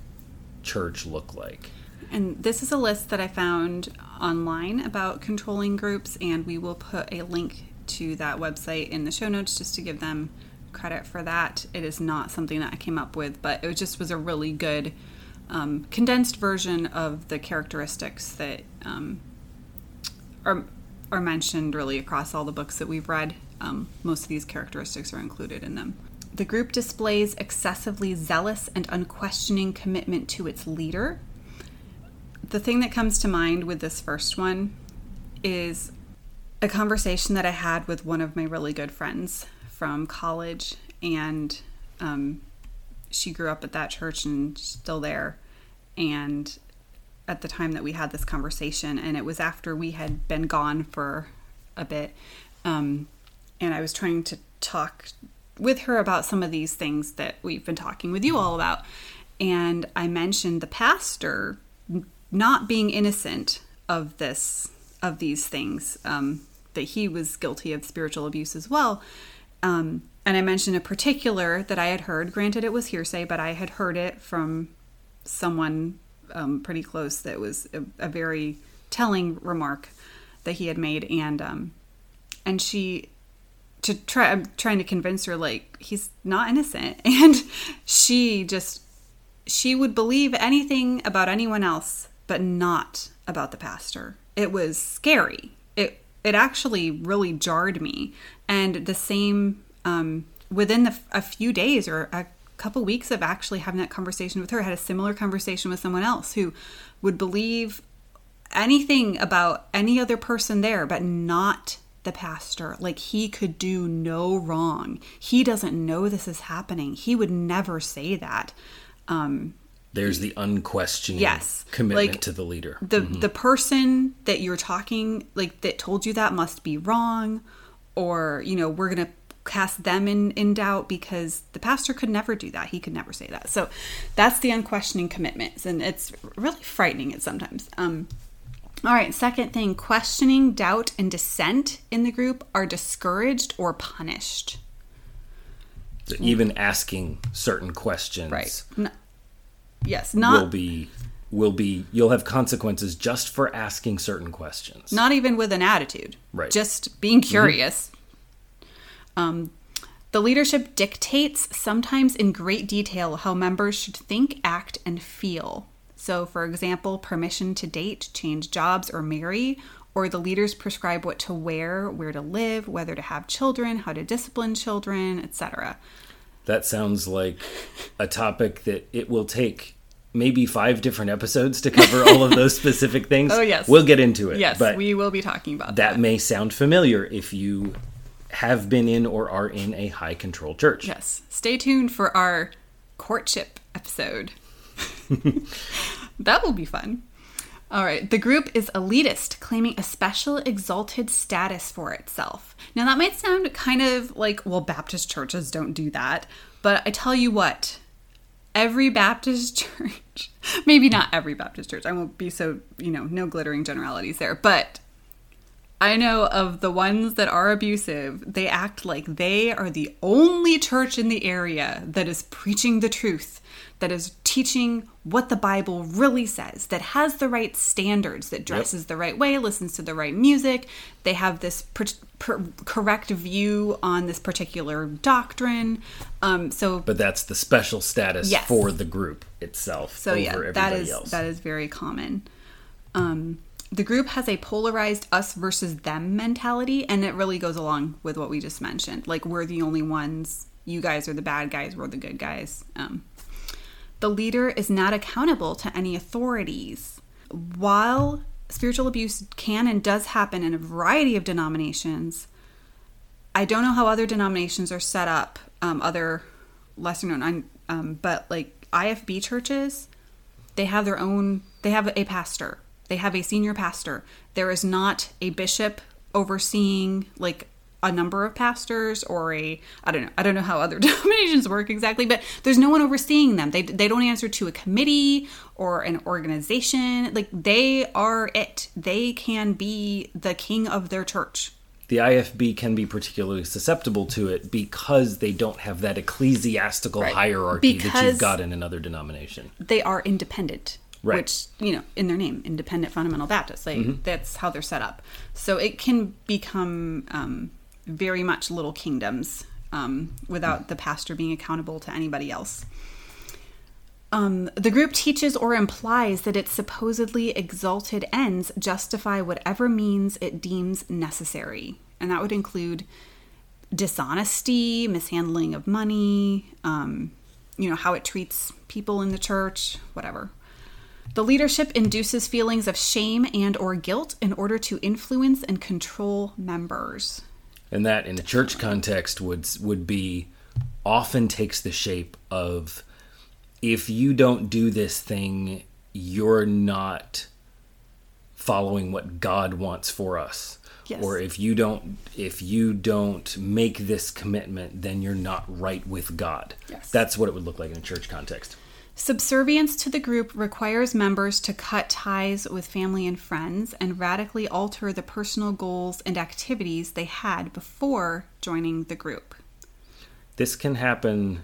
church look like? And this is a list that I found online about controlling groups, and we will put a link to that website in the show notes just to give them credit for that. It is not something that I came up with, but it just was a really good um, condensed version of the characteristics that um, are are mentioned really across all the books that we've read. Um, most of these characteristics are included in them. The group displays excessively zealous and unquestioning commitment to its leader, the thing that comes to mind with this first one is a conversation that I had with one of my really good friends from college, and um, she grew up at that church and still there. And at the time that we had this conversation, and it was after we had been gone for a bit, um, and I was trying to talk with her about some of these things that we've been talking with you all about. And I mentioned the pastor not being innocent of this of these things um, that he was guilty of spiritual abuse as well. Um, and i mentioned a particular that i had heard. Granted it was hearsay but i had heard it from someone um, pretty close that was a, a, very telling remark that he had made. And um, and she to try I'm trying to convince her like he's not innocent and she just she would believe anything about anyone else but not about the pastor. It was scary. It it actually really jarred me. And the same um, within the, a few days or a couple weeks of actually having that conversation with her, I had a similar conversation with someone else who would believe anything about any other person there, but not the pastor. Like he could do no wrong. He doesn't know this is happening. He would never say that. Um, There's the unquestioning Yes, commitment like, to the leader. the the person that you're talking like that told you that must be wrong or you know we're gonna cast them in in doubt because the pastor could never do that he could never say that so that's the unquestioning commitments and it's really frightening It sometimes um all right second thing questioning doubt and dissent in the group are discouraged or punished. So even asking certain questions right. N- yes will be will be you'll have consequences just for asking certain questions. not even with an attitude Right. just being curious. Um, the leadership dictates sometimes in great detail how members should think act and feel so for example permission to date change jobs or marry or the leaders prescribe what to wear where to live whether to have children how to discipline children etc That sounds like a topic that it will take maybe five different episodes to cover all of those specific things. Oh, yes. We'll get into it. yes but we will be talking about that that may sound familiar if you have been in or are in a high control church. Yes. Stay tuned for our courtship episode. that will be fun. All right. The group is elitist, claiming a special exalted status for itself. Now, that might sound kind of like, well, Baptist churches don't do that. But I tell you what, every Baptist church, maybe not every Baptist church, I won't be so, you know, no glittering generalities there, but I know of the ones that are abusive, they act like they are the only church in the area that is preaching the truth, that is teaching what the Bible really says, that has the right standards, that dresses the right way, listens to the right music. They have this per- per- correct view on this particular doctrine. Um, so, But that's the special status Yes. for the group itself so over yeah, everybody that is else. that is very common. Um, the group has a polarized us versus them mentality, and it really goes along with what we just mentioned. Like we're the only ones. You guys are the bad guys. We're the good guys. Um, the leader is not accountable to any authorities. While spiritual abuse can and does happen in a variety of denominations, I don't know how other denominations are set up, um, other lesser known, um, but like IFB churches, they have their own, they have a pastor, they have a senior pastor. There is not a bishop overseeing like a number of pastors or a I don't know I don't know how other denominations work exactly but there's no one overseeing them. They they don't answer to a committee or an organization. Like they are it. They can be the king of their church. The IFB can be particularly susceptible to it because they don't have that ecclesiastical Right. hierarchy that you've got in another denomination. they are independent Right. which you know in their name independent fundamental baptists like that's how they're set up. So it can become um, very much little kingdoms um, without the pastor being accountable to anybody else. Um, the group teaches or implies that its supposedly exalted ends justify whatever means it deems necessary. And that would include dishonesty mishandling of money um, you know how it treats people in the church whatever. The leadership induces feelings of shame and or guilt in order to influence and control members And that in a church context would would be often takes the shape of if you don't do this thing, you're not following what God wants for us. Yes. Or if you don't if you don't make this commitment, then you're not right with God. Yes. That's what it would look like in a church context. Subservience to the group requires members to cut ties with family and friends and radically alter the personal goals and activities they had before joining the group. This can happen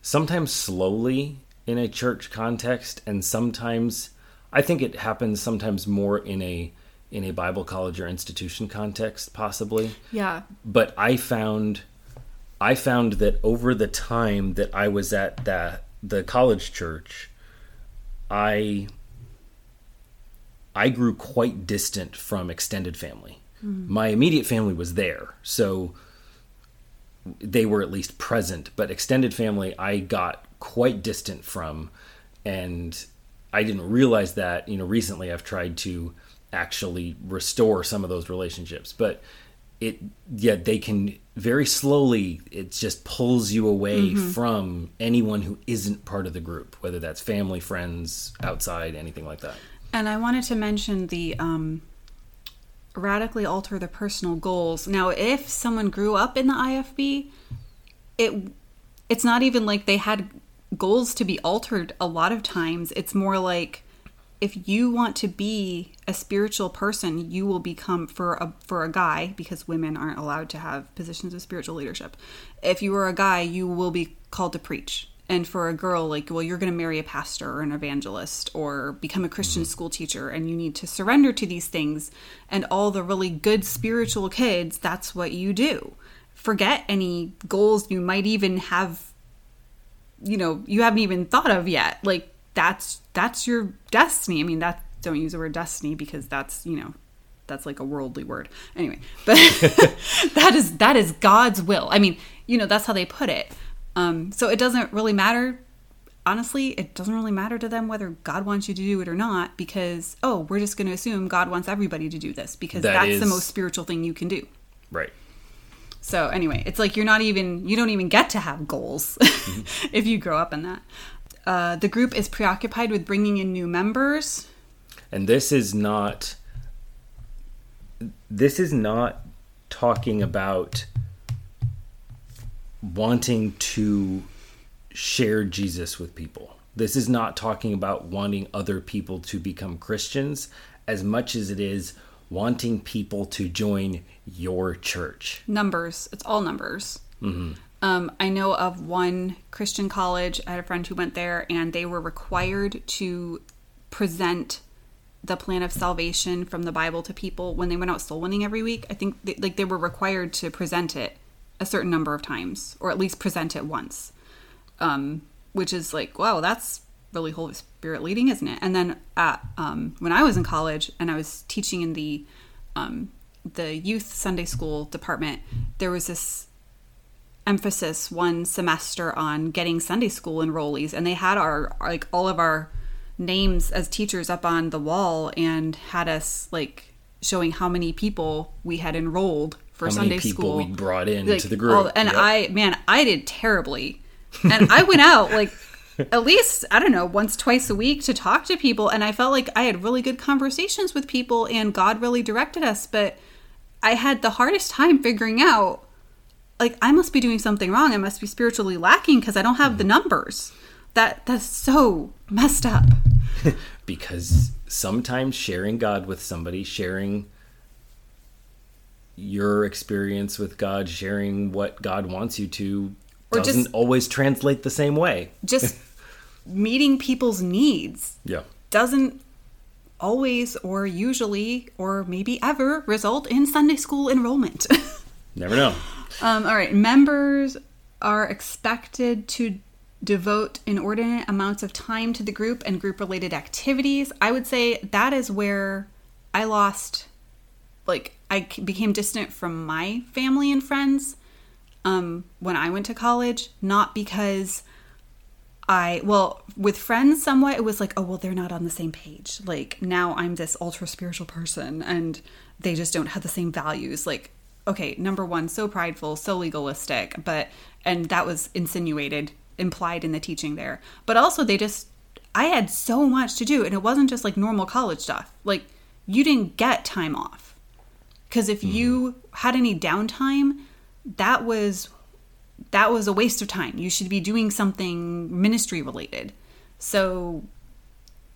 sometimes slowly in a church context and sometimes I think it happens sometimes more in a in a Bible college or institution context, possibly. Yeah. But I found, I found that over the time that I was at that the college church, I I grew quite distant from extended family. Hmm. My immediate family was there, so they were at least present, but extended family I got quite distant from and I didn't realize that, you know, recently I've tried to actually restore some of those relationships, but it yeah, they can very slowly it just pulls you away from anyone who isn't part of the group, whether that's family, friends, outside, anything like that. And I wanted to mention the um, radically alter the personal goals. Now, if someone grew up in the IFB, it it's not even like they had goals to be altered. A lot of times, it's more like if you want to be a spiritual person, you will become for a for a guy because women aren't allowed to have positions of spiritual leadership. If you are a guy, you will be called to preach. And for a girl, like, well, you're going to marry a pastor or an evangelist or become a Christian mm-hmm. school teacher, and you need to surrender to these things. And all the really good spiritual kids, that's what you do. Forget any goals you might even have you know you haven't even thought of yet like that's that's your destiny. I mean that don't use the word destiny because that's you know that's like a worldly word. Anyway but that is that is god's will. I mean you know that's how they put it. Um so it doesn't really matter. Honestly it doesn't really matter to them whether god wants you to do it or not because oh we're just going to assume god wants everybody to do this because That that's the most spiritual thing you can do. Right. so anyway, it's like you're not even you don't even get to have goals if you grow up in that. Uh, the group is preoccupied with bringing in new members. And this is not this is not talking about wanting to share Jesus with people. This is not talking about wanting other people to become Christians as much as it is wanting people to join your church. Numbers. It's all numbers. Um, I know of one Christian college. I had a friend who went there, and they were required to present the plan of salvation from the Bible to people when they went out soul winning every week. I think they, like they were required to present it a certain number of times, or at least present it once. um, which is like, wow, that's really Holy Spirit leading, isn't it? And then at, um, when I was in college and I was teaching in the um, the youth Sunday school department, there was this emphasis one semester on getting Sunday school enrollees, and they had our like all of our names as teachers up on the wall and had us like showing how many people we had enrolled for How Sunday many people school we brought in like, to the group. all- and Yep. I, man, I did terribly. And I went out like at least, I don't know, once, twice a week to talk to people. And I felt like I had really good conversations with people and God really directed us. But I had the hardest time figuring out, like, I must be doing something wrong. I must be spiritually lacking because I don't have the Mm-hmm. numbers. That That's so messed up. because sometimes sharing God with somebody, sharing your experience with God, sharing what God wants you to, Or doesn't just- always translate the same way. Just meeting people's needs Yeah. doesn't always or usually or maybe ever result in Sunday school enrollment. Never know. um, all right, members are expected to devote inordinate amounts of time to the group and group related activities. I would say that is where I lost, like, I became distant from my family and friends um, when I went to college, not because I, well, with friends, somewhat, it was like, oh, well, they're not on the same page. Like, now I'm this ultra spiritual person and they just don't have the same values. Like, okay, number one, so prideful, so legalistic, but, and that was insinuated, implied in the teaching there. But also, they just, I had so much to do and it wasn't just like normal college stuff. Like, you didn't get time off. Because if you mm-hmm. had any downtime, that was that was a waste of time. You should be doing something ministry related. So,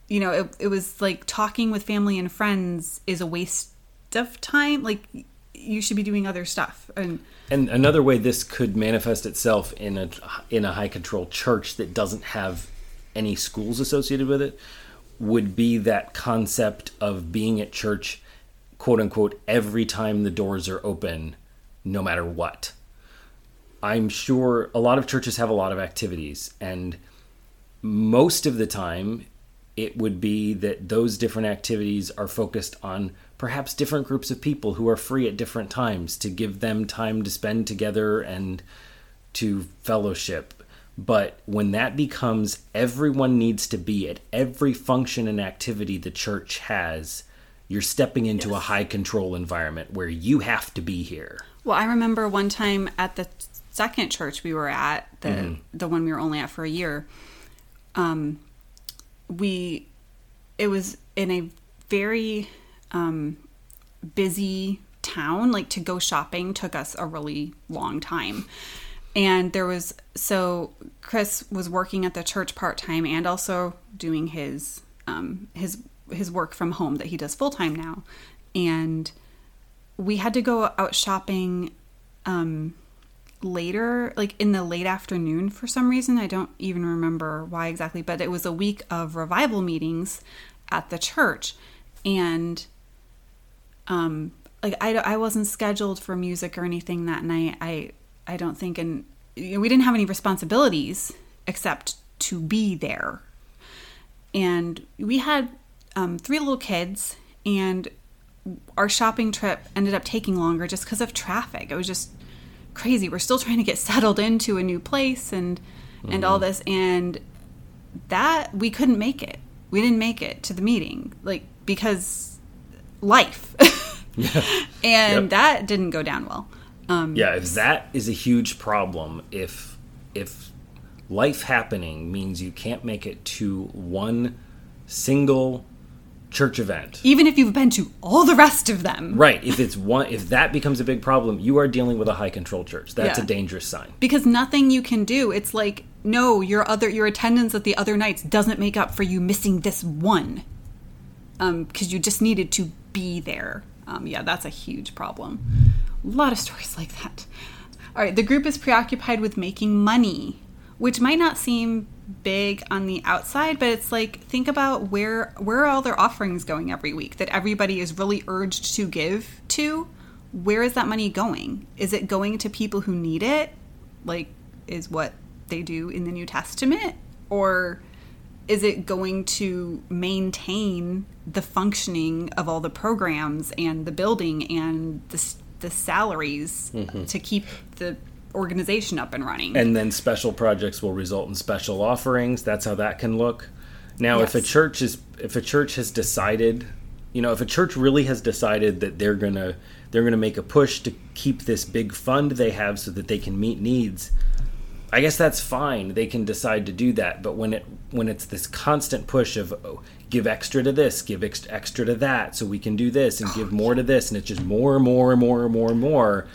you know, it, it was like talking with family and friends is a waste of time. Like, you should be doing other stuff. And And another way this could manifest itself in a in a high control church that doesn't have any schools associated with it would be that concept of being at church quote unquote every time the doors are open, no matter what. I'm sure a lot of churches have a lot of activities, and most of the time, it would be that those different activities are focused on perhaps different groups of people who are free at different times to give them time to spend together and to fellowship. But when that becomes everyone needs to be at every function and activity the church has, you're stepping into yes. a high control environment where you have to be here. Well, I remember one time at the second church we were at, the mm-hmm. the one we were only at for a year, um, we it was in a very um, busy town. Like to go shopping took us a really long time. And there was so Chris was working at the church part time and also doing his um, his his work from home that he does full time now. And we had to go out shopping um, later, like in the late afternoon for some reason. I don't even remember why exactly, but it was a week of revival meetings at the church. And um like I, I wasn't scheduled for music or anything that night. I I don't think and you know, we didn't have any responsibilities except to be there. And we had um, three little kids and our shopping trip ended up taking longer just because of traffic. It was just crazy. We're still trying to get settled into a new place and mm-hmm. and all mm-hmm. this and that we couldn't make it. We didn't make it to the meeting like because life. yeah. And yep. that didn't go down well. Um, yeah, if that is a huge problem, if if life happening means you can't make it to one single church event. Even if you've been to all the rest of them. Right. If it's one if that becomes a big problem, you are dealing with a high control church. That's yeah. a dangerous sign. Because nothing you can do. It's like no, your other your attendance at the other nights doesn't make up for you missing this one. Um because you just needed to be there. Um yeah, that's a huge problem. A lot of stories like that. All right, the group is preoccupied with making money, which might not seem big on the outside, but it's like think about where where are all their offerings going every week that everybody is really urged to give to. Where is that money going? Is it going to people who need it? Like is what they do in the New Testament or is it going to maintain the functioning of all the programs and the building and the, the salaries mm-hmm. to keep the organization up and running. And then special projects will result in special offerings. That's how that can look. Now, yes. if a church is if a church has decided, you know, if a church really has decided that they're going to they're going to make a push to keep this big fund they have so that they can meet needs, I guess that's fine. They can decide to do that, but when it when it's this constant push of oh, give extra to this, give ex- extra to that, so we can do this and give more to this, and it's just more and more and more and more and more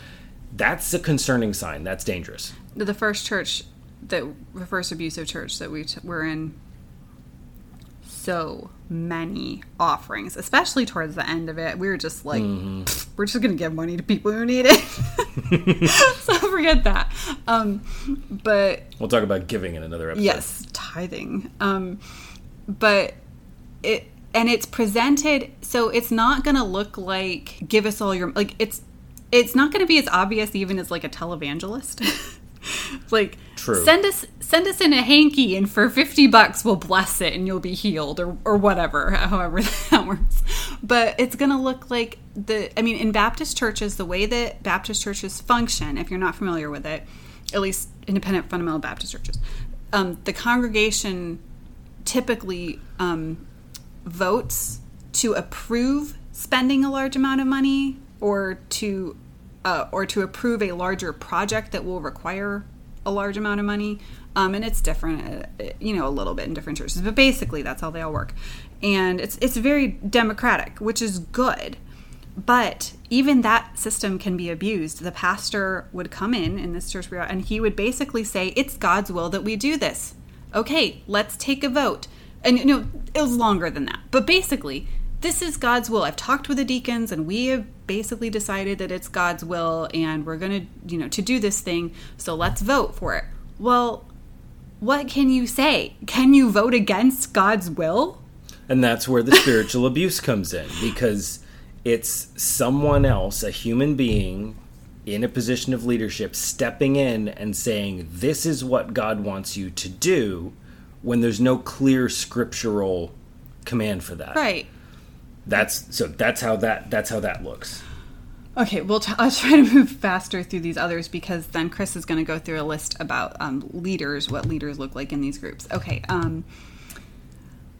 that's a concerning sign. That's dangerous. The first church that the first abusive church that we t- were in so many offerings, especially towards the end of it. We were just like, mm-hmm. we're just going to give money to people who need it. so forget that. Um, but we'll talk about giving in another episode. Yes, tithing. Um, but it and it's presented so it's not going to look like give us all your like it's it's not going to be as obvious even as like a televangelist. like True. send us send us in a hanky and for 50 bucks we'll bless it and you'll be healed or or whatever however that works but it's going to look like the i mean in baptist churches the way that baptist churches function if you're not familiar with it at least independent fundamental baptist churches um, the congregation typically um, votes to approve spending a large amount of money or to uh, or to approve a larger project that will require a large amount of money. Um, and it's different, uh, you know, a little bit in different churches, but basically that's how they all work. And it's it's very democratic, which is good. But even that system can be abused. The pastor would come in in this church and he would basically say, "It's God's will that we do this." Okay, let's take a vote. And you know, it was longer than that. But basically, this is God's will. I've talked with the deacons and we have basically decided that it's God's will and we're going to, you know, to do this thing. So let's vote for it. Well, what can you say? Can you vote against God's will? And that's where the spiritual abuse comes in because It's someone else, a human being in a position of leadership, stepping in and saying, This is what God wants you to do when there's no clear scriptural command for that. Right. That's so that's how that that's how that looks. Okay, well, t- I'll try to move faster through these others because then Chris is going to go through a list about um, leaders, what leaders look like in these groups. Okay, um,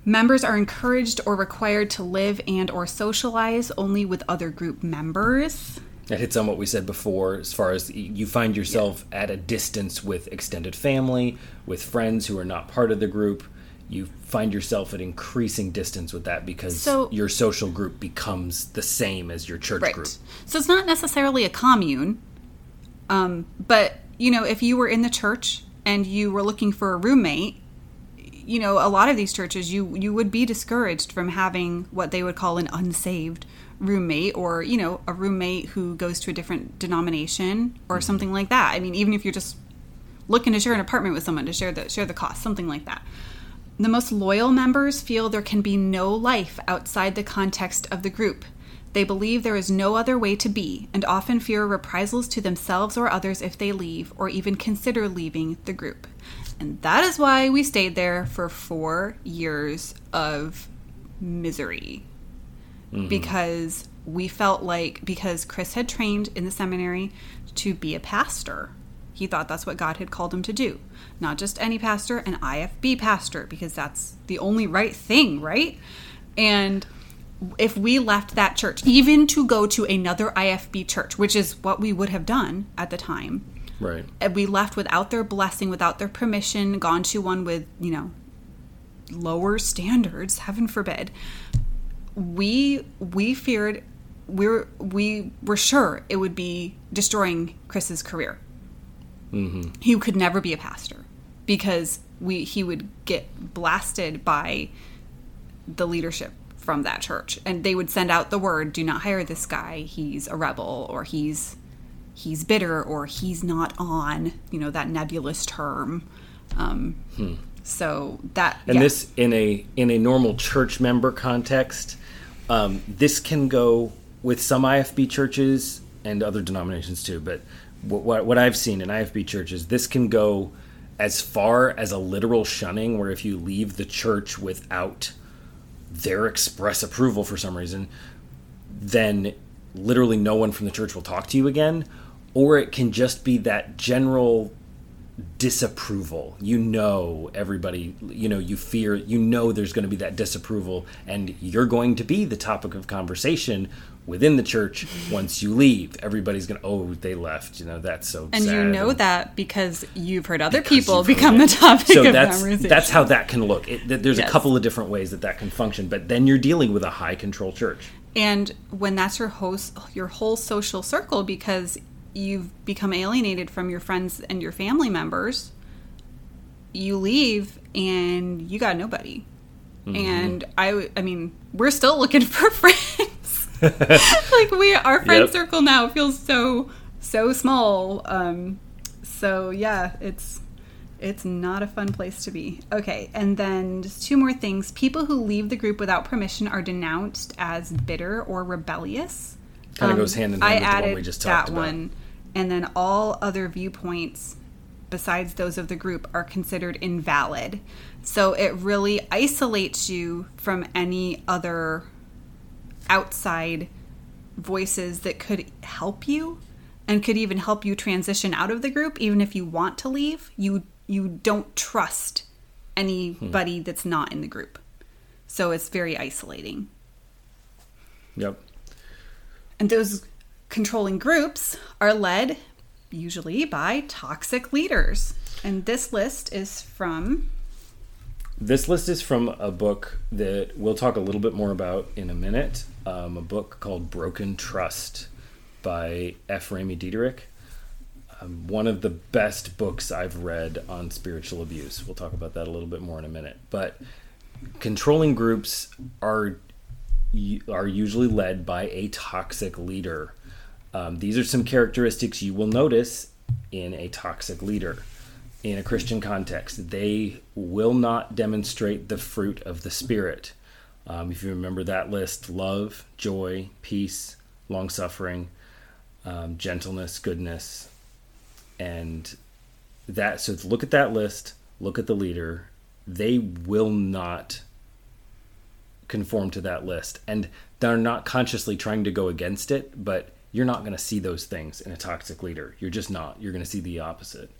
members are encouraged or required to live and or socialize only with other group members. That hits on what we said before, as far as you find yourself at a distance with extended family, with friends who are not part of the group. You find yourself at increasing distance with that because So- your social group becomes the same as your church Right. group. So it's not necessarily a commune, um, but you know, if you were in the church and you were looking for a roommate, you know, a lot of these churches you you would be discouraged from having what they would call an unsaved roommate or you know a roommate who goes to a different denomination or mm-hmm. something like that. I mean, even if you're just looking to share an apartment with someone to share the share the cost, something like that. The most loyal members feel there can be no life outside the context of the group. They believe there is no other way to be and often fear reprisals to themselves or others if they leave or even consider leaving the group. And that is why we stayed there for four years of misery. Mm-hmm. Because we felt like, because Chris had trained in the seminary to be a pastor, he thought that's what God had called him to do. Not just any pastor, an IFB pastor, because that's the only right thing, right? And if we left that church, even to go to another IFB church, which is what we would have done at the time, Right. and we left without their blessing, without their permission, gone to one with, you know, lower standards, heaven forbid. We we feared we were we were sure it would be destroying Chris's career. He could never be a pastor because we he would get blasted by the leadership from that church. And they would send out the word do not hire this guy. He's a rebel or he's he's bitter or he's not on you know that nebulous term. Um, so that And yeah. this in a in a normal church member context, um, this can go with some IFB churches and other denominations too. But what, what what I've seen in IFB churches, this can go as far as a literal shunning, where if you leave the church without their express approval for some reason, then literally no one from the church will talk to you again. Or it can just be that general disapproval. You know, everybody, you know, you fear, you know, there's going to be that disapproval, and you're going to be the topic of conversation within the church once you leave. Everybody's going to, oh, they left. You know, that's so and you sad. know that because you've heard other Because people become the topic so of that's conversation. that's how that can look. It, th- there's Yes. a couple of different ways that that can function, but then you're dealing with a high control church. And when that's your host, your whole social circle, because you've become alienated from your friends and your family members, you leave and you got nobody. Mm-hmm. And I, I mean, we're still looking for friends. like we, our friend Yep. circle now feels so so small. Um, so yeah, it's it's not a fun place to be. Okay, and then just two more things. People who leave the group without permission are denounced as bitter or rebellious. Kind of Um, goes hand in I hand with the one we just talked that about. one, and then all other viewpoints besides those of the group are considered invalid. So it really isolates you from any other outside voices that could help you and could even help you transition out of the group even if you want to leave you you don't trust anybody hmm. that's not in the group so it's very isolating Yep. and those controlling groups are led usually by toxic leaders and this list is from This list is from a book that we'll talk a little bit more about in a minute. Um, a book called Broken Trust by F. Remy Diederich. Um, one of the best books I've read on spiritual abuse. We'll talk about that a little bit more in a minute. But controlling groups are are usually led by a toxic leader. Um, these are some characteristics you will notice in a toxic leader in a Christian context. They will not demonstrate the fruit of the Spirit. Um, if you remember that list love, joy, peace, long suffering, um, gentleness, goodness, and that. So look at that list, look at the leader. They will not conform to that list. And they're not consciously trying to go against it, but you're not going to see those things in a toxic leader. You're just not. You're going to see the opposite.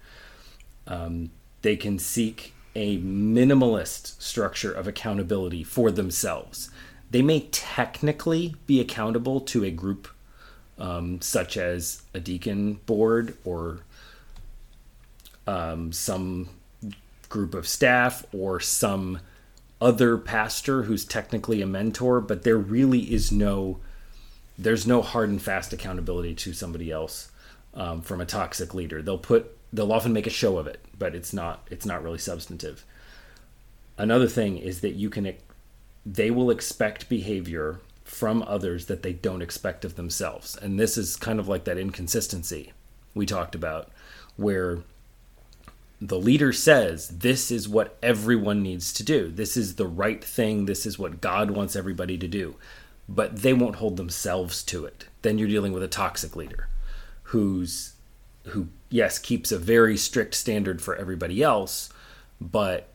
Um, they can seek a minimalist structure of accountability for themselves. They may technically be accountable to a group um, such as a deacon board or um, some group of staff or some other pastor who's technically a mentor, but there really is no there's no hard and fast accountability to somebody else um, from a toxic leader. They'll put they'll often make a show of it, but it's not it's not really substantive. Another thing is that you can they will expect behavior from others that they don't expect of themselves. And this is kind of like that inconsistency we talked about where the leader says this is what everyone needs to do. This is the right thing. This is what God wants everybody to do. But they won't hold themselves to it. Then you're dealing with a toxic leader who's who yes keeps a very strict standard for everybody else, but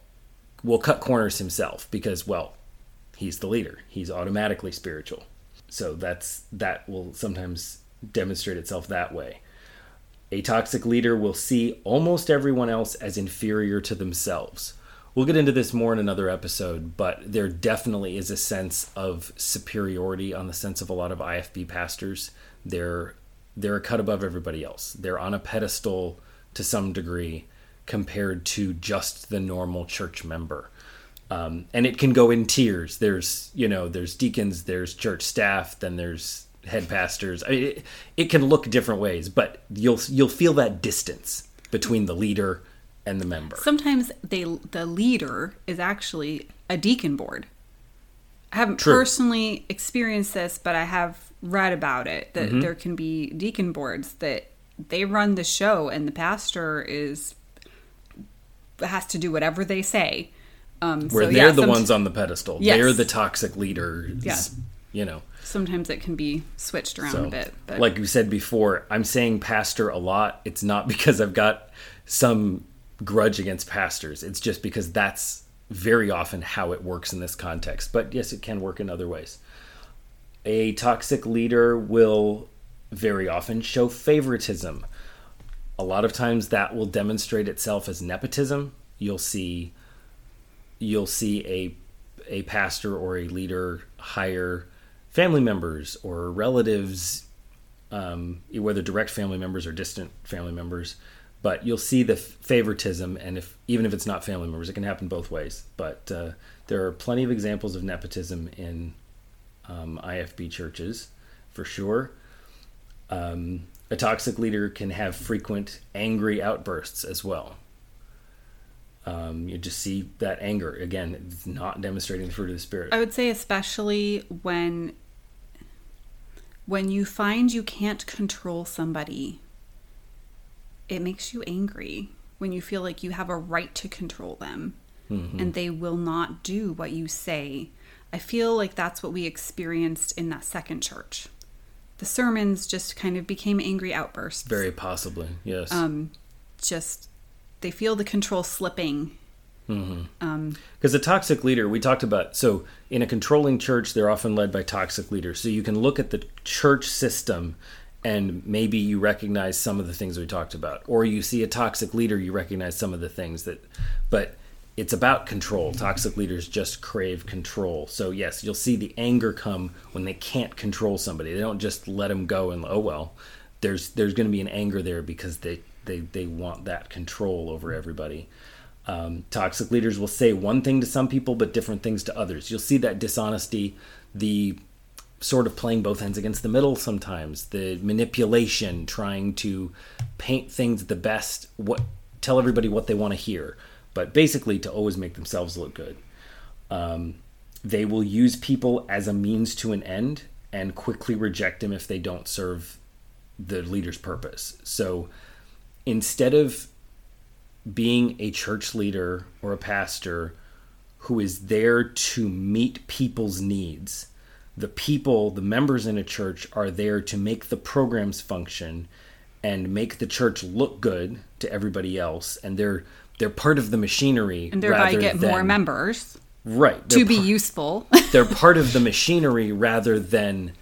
will cut corners himself because well, he's the leader. He's automatically spiritual. So that's that will sometimes demonstrate itself that way. A toxic leader will see almost everyone else as inferior to themselves. We'll get into this more in another episode, but there definitely is a sense of superiority on the sense of a lot of IFB pastors. They're they're a cut above everybody else. They're on a pedestal to some degree compared to just the normal church member. Um, and it can go in tiers. There's you know there's deacons, there's church staff, then there's head pastors. I mean, it, it can look different ways, but you'll you'll feel that distance between the leader and the member. Sometimes they the leader is actually a deacon board. I haven't True. personally experienced this, but I have read about it that there can be deacon boards that they run the show and the pastor is has to do whatever they say. Um, Where so, they're yeah, the ones on the pedestal. Yes. They're the toxic leaders. Yeah. You know. Sometimes it can be switched around So, a bit, but like we said before, I'm saying pastor a lot. It's not because I've got some grudge against pastors. It's just because that's very often how it works in this context. But yes, it can work in other ways. A toxic leader will very often show favoritism. A lot of times that will demonstrate itself as nepotism. You'll see you'll see a a pastor or a leader hire family members or relatives, um, whether direct family members or distant family members. But you'll see the favoritism, and if even if it's not family members, it can happen both ways. But uh, there are plenty of examples of nepotism in um, IFB churches, for sure. Um, a toxic leader can have frequent angry outbursts as well. Um, you just see that anger again. It's not demonstrating the fruit of the spirit. I would say especially when when you find you can't control somebody, it makes you angry when you feel like you have a right to control them mm-hmm. and they will not do what you say. I feel like that's what we experienced in that second church. The sermons just kind of became angry outbursts. Very possibly, yes. um just they feel the control slipping. Mm-hmm. Um, because a toxic leader, we talked about, so in a controlling church, they're often led by toxic leaders. So you can look at the church system and maybe you recognize some of the things we talked about. Or you see a toxic leader, you recognize some of the things that, but it's about control. Toxic leaders just crave control. So yes, you'll see the anger come when they can't control somebody. They don't just let them go and, oh well. There's, there's going to be an anger there because they, they, they want that control over everybody. Um, toxic leaders will say one thing to some people, but different things to others. You'll see that dishonesty, the sort of playing both ends against the middle sometimes, the manipulation, trying to paint things the best, what tell everybody what they want to hear, but basically to always make themselves look good. Um, they will use people as a means to an end and quickly reject them if they don't serve the leader's purpose. So instead of being a church leader or a pastor who is there to meet people's needs. The people, the members in a church, are there to make the programs function and make the church look good to everybody else, and they're they're part of the machinery. And thereby get more members right to be par- useful. they're part of the machinery rather than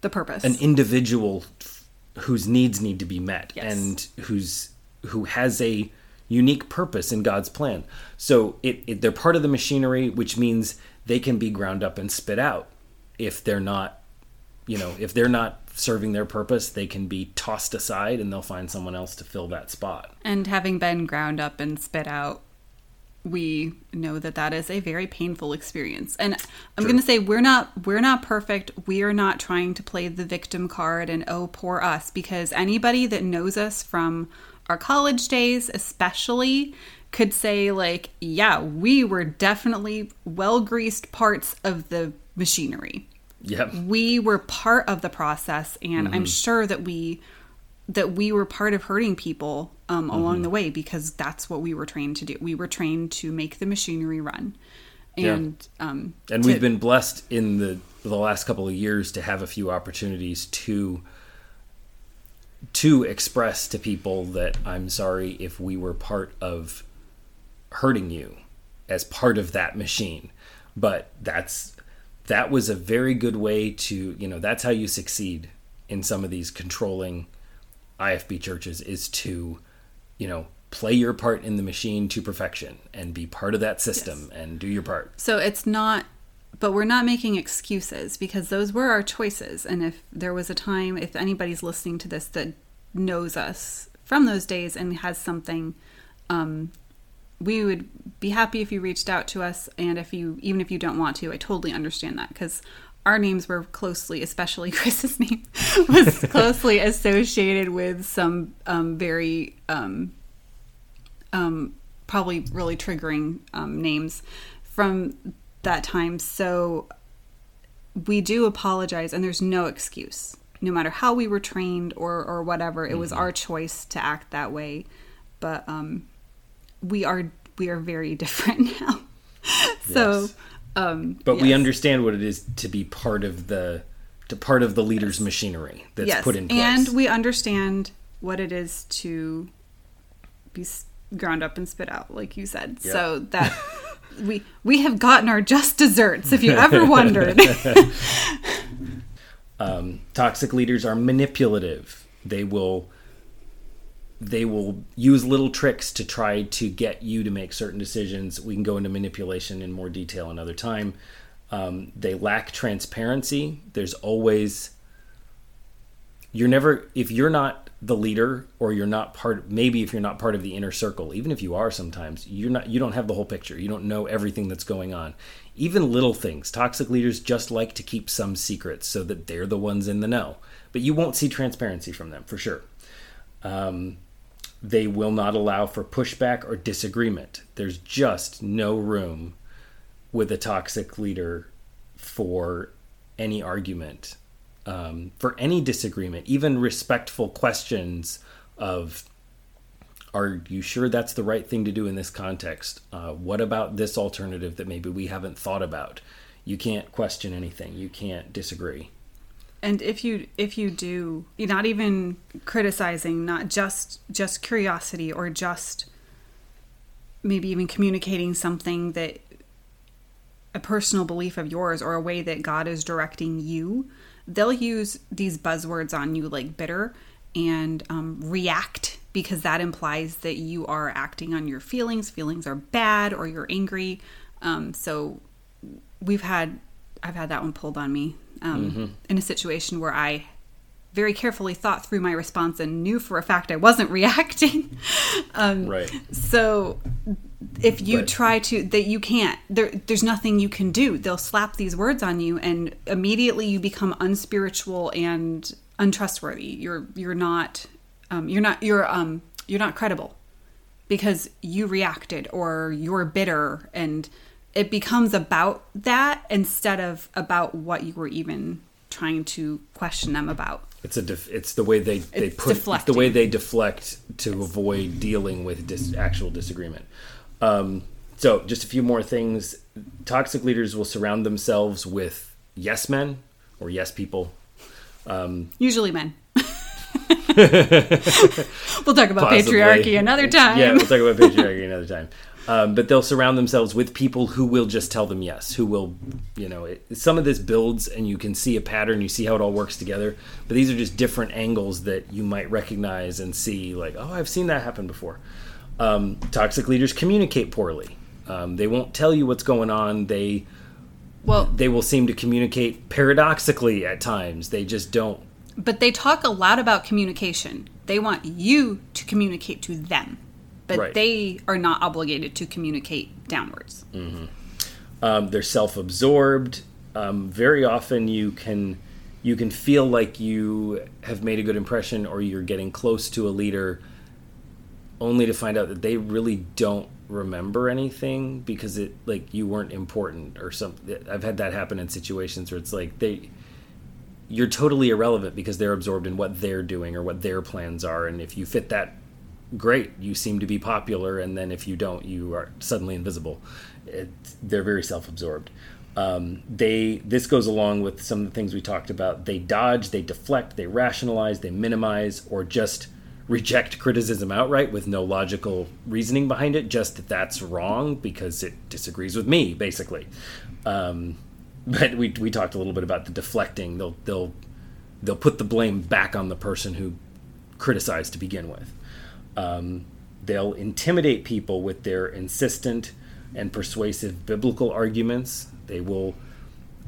the purpose. an individual f- whose needs need to be met Yes. and who's who has a unique purpose in God's plan. So it, it they're part of the machinery, which means they can be ground up and spit out if they're not, you know, if they're not serving their purpose, they can be tossed aside and they'll find someone else to fill that spot. And having been ground up and spit out, we know that that is a very painful experience. And I'm going to say we're not we're not perfect. We are not trying to play the victim card and oh poor us because anybody that knows us from our college days especially could say like yeah, we were definitely well-greased parts of the machinery. Yep. we were part of the process and i'm sure that we that we were part of hurting people um, along the way because that's what we were trained to do. We were trained to make the machinery run. And um and to- we've been blessed in the the last couple of years to have a few opportunities to to express to people that I'm sorry if we were part of hurting you as part of that machine. But that's that was a very good way to you know that's how you succeed in some of these controlling IFB churches is to you know play your part in the machine to perfection and be part of that system and do your part. So it's not but we're not making excuses because those were our choices. And if there was a time if anybody's listening to this that knows us from those days and has something um we would be happy if you reached out to us and if you even if you don't want to i totally understand that because our names were closely especially chris's name was closely associated with some um, very um, um, probably really triggering um, names from that time. So we do apologize and there's no excuse. No matter how we were trained or or whatever it was our choice to act that way. But um we are we are very different now so Yes. um But we understand what it is to be part of the to part of the leader's machinery that's yes put in place. and we understand what it is to be ground up and spit out like you said Yep. so that we we have gotten our just desserts if you ever wondered um, toxic leaders are manipulative. They will they will use little tricks to try to get you to make certain decisions. We can go into manipulation in more detail another time. Um, they lack transparency. There's always you're never if you're not the leader or you're not part maybe if you're not part of the inner circle even if you are sometimes you're not you don't have the whole picture you don't know everything that's going on even little things toxic leaders just like to keep some secrets so that they're the ones in the know but you won't see transparency from them for sure um, they will not allow for pushback or disagreement there's just no room with a toxic leader for any argument, um, for any disagreement, even respectful questions of, "Are you sure that's the right thing to do in this context? Uh, what about this alternative that maybe we haven't thought about?" You can't question anything. You can't disagree. And if you if you do not even criticizing not just just curiosity or just maybe even communicating something that a personal belief of yours or a way that god is directing you they'll use these buzzwords on you like bitter and um, react because that implies that you are acting on your feelings. Feelings are bad or you're angry. Um, so we've had I've had that one pulled on me um, in a situation where I very carefully thought through my response and knew for a fact I wasn't reacting. um, Right. So if you try to that you can't there there's nothing you can do. They'll slap these words on you and immediately you become unspiritual and untrustworthy. You're you're not um, you're not you're um you're not credible because you reacted or you're bitter and it becomes about that instead of about what you were even trying to question them about. It's a def- it's the way they they It's put the way they deflect to avoid dealing with dis- actual disagreement. Um, so, just a few more things. Toxic leaders will surround themselves with yes men or yes people. Um, Usually men. we'll talk about Possibly. patriarchy another time. Yeah, we'll talk about patriarchy another time. Um, but they'll surround themselves with people who will just tell them yes, who will, you know, it, some of this builds and you can see a pattern, you see how it all works together. But these are just different angles that you might recognize and see, like, oh, I've seen that happen before. Um, toxic leaders communicate poorly. Um, they won't tell you what's going on. They well, they will seem to communicate paradoxically at times. They just don't. but they talk a lot about communication. They want you to communicate to them, but Right. they are not obligated to communicate downwards. Um, they're self-absorbed. Um, very often, you can you can feel like you have made a good impression, or you're getting close to a leader, only to find out that they really don't remember anything because it like you weren't important or something. I've had that happen in situations where it's like they you're totally irrelevant because they're absorbed in what they're doing or what their plans are, and if you fit that great you seem to be popular and then if you don't you are suddenly invisible. It, they're very self-absorbed. Um, they this goes along with some of the things we talked about. They dodge they deflect they rationalize they minimize or just reject criticism outright with no logical reasoning behind it just that that's wrong because it disagrees with me basically. Um, but we, we talked a little bit about the deflecting. They'll they'll they'll put the blame back on the person who criticized to begin with um, they'll intimidate people with their insistent and persuasive biblical arguments. They will,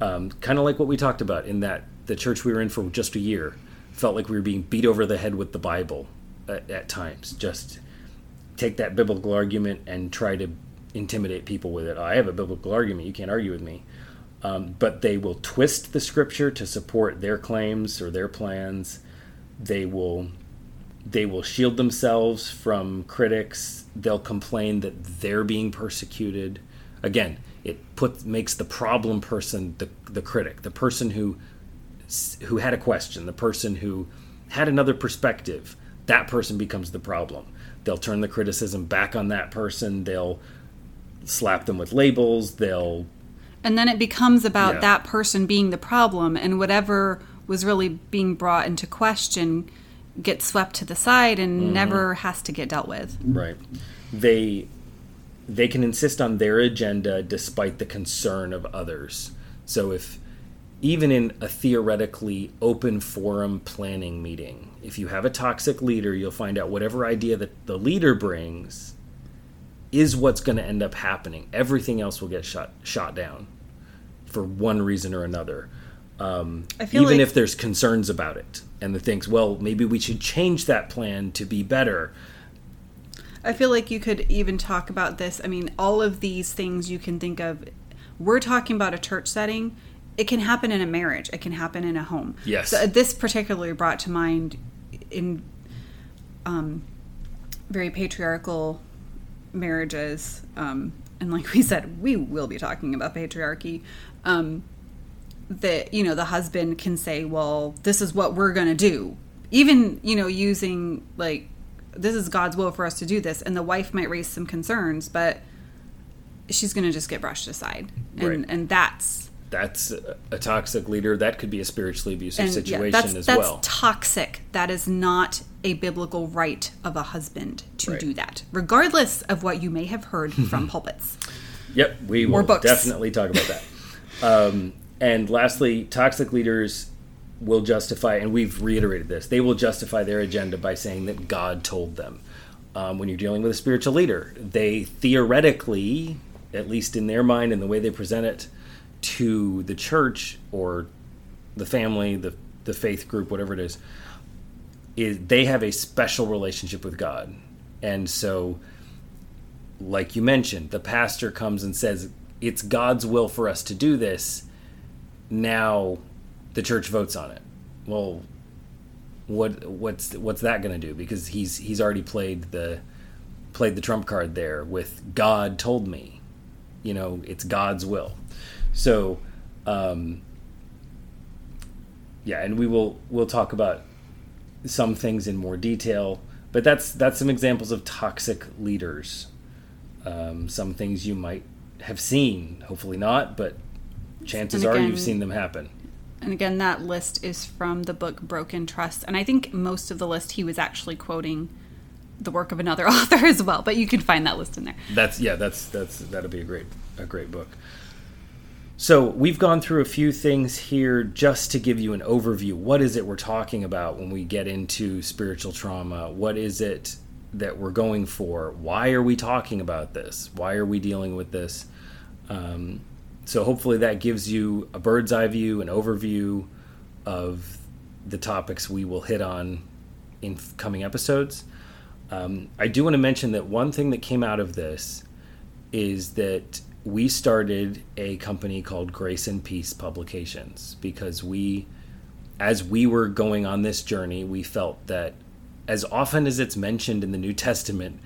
um, kind of like what we talked about in that the church we were in for just a year, felt like we were being beat over the head with the Bible at, at times. Just take that biblical argument and try to intimidate people with it. I have a biblical argument. You can't argue with me. Um, but they will twist the scripture to support their claims or their plans. They will they will shield themselves from critics. They'll complain that they're being persecuted. Again, it puts makes the problem person the the critic, the person who who had a question, the person who had another perspective. That person becomes the problem. They'll turn the criticism back on that person. They'll slap them with labels. They'll And then it becomes about Yeah. that person being the problem, and whatever was really being brought into question gets swept to the side and Mm-hmm. never has to get dealt with. Right. They they can insist on their agenda despite the concern of others. So if even in a theoretically open forum planning meeting, if you have a toxic leader, you'll find out whatever idea that the leader brings is what's going to end up happening. Everything else will get shot shot down for one reason or another. Um, I feel even like- if there's concerns about it, and the thinks, well, maybe we should change that plan to be better. I feel like you could even talk about this. I mean, all of these things you can think of. We're talking about a church setting. It can happen in a marriage. It can happen in a home. Yes. So this particularly brought to mind in um, very patriarchal marriages. Um, and like we said, we will be talking about patriarchy. Um, that you know the husband can say, "Well, this is what we're going to do," even you know using like this is God's will for us to do this, and the wife might raise some concerns, but she's going to just get brushed aside, and Right. and that's that's a- toxic leader. That could be a spiritually abusive situation yeah, that's as that's well. toxic. That is not a biblical right of a husband to Right. do that, regardless of what you may have heard from pulpits. yep, we will books. definitely talk about that. um, and lastly, toxic leaders will justify, and we've reiterated this, they will justify their agenda by saying that God told them. Um, when you're dealing with a spiritual leader, they theoretically, at least in their mind and the way they present it to the church or the family, the the faith group, whatever it is, is they have a special relationship with God. And so like you mentioned, the pastor comes and says it's God's will for us to do this. Now the church votes on it. Well, what what's what's that going to do? Because he's he's already played the played the trump card there with God told me. You know, it's God's will. So, um, yeah, and we will we'll talk about some things in more detail, but that's that's some examples of toxic leaders. Um, some things you might have seen, hopefully not, but chances And are you've seen them happen. And again, that list is from the book Broken Trust. And I think most of the list he was actually quoting the work of another author as well, but you can find that list in there. That's yeah, that's that's that'll be a great a great book. So we've gone through a few things here just to give you an overview. What is it we're talking about when we get into spiritual trauma? What is it that we're going for? Why are we talking about this? Why are we dealing with this? Um, so hopefully that gives you a bird's eye view, an overview of the topics we will hit on in coming episodes. Um, I do want to mention that one thing that came out of this is that we started a company called Grace and Peace Publications because we, as we were going on this journey, we felt that as often as it's mentioned in the New Testament,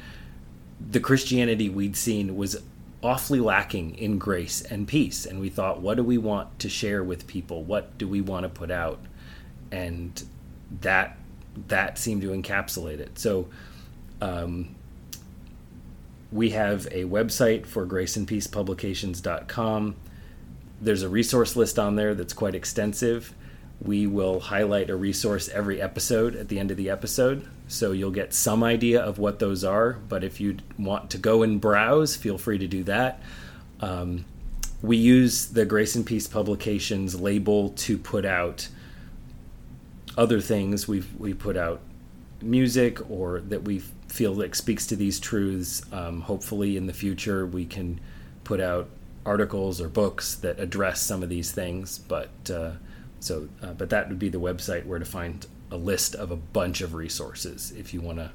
the Christianity we'd seen was awfully lacking in grace and peace. And we thought, what do we want to share with people? What do we want to put out? And that that seemed to encapsulate it. So um, we have a website for graceandpeacepublications.com. There's a resource list on there that's quite extensive. We will highlight a resource every episode at the end of the episode, so you'll get some idea of what those are. But if you want to go and browse, feel free to do that. Um, we use the Grace and Peace Publications label to put out other things. We've we put out music or that we feel like speaks to these truths. Um, hopefully, in the future, we can put out articles or books that address some of these things. But uh, so, uh, but that would be the website where to find a list of a bunch of resources if you want to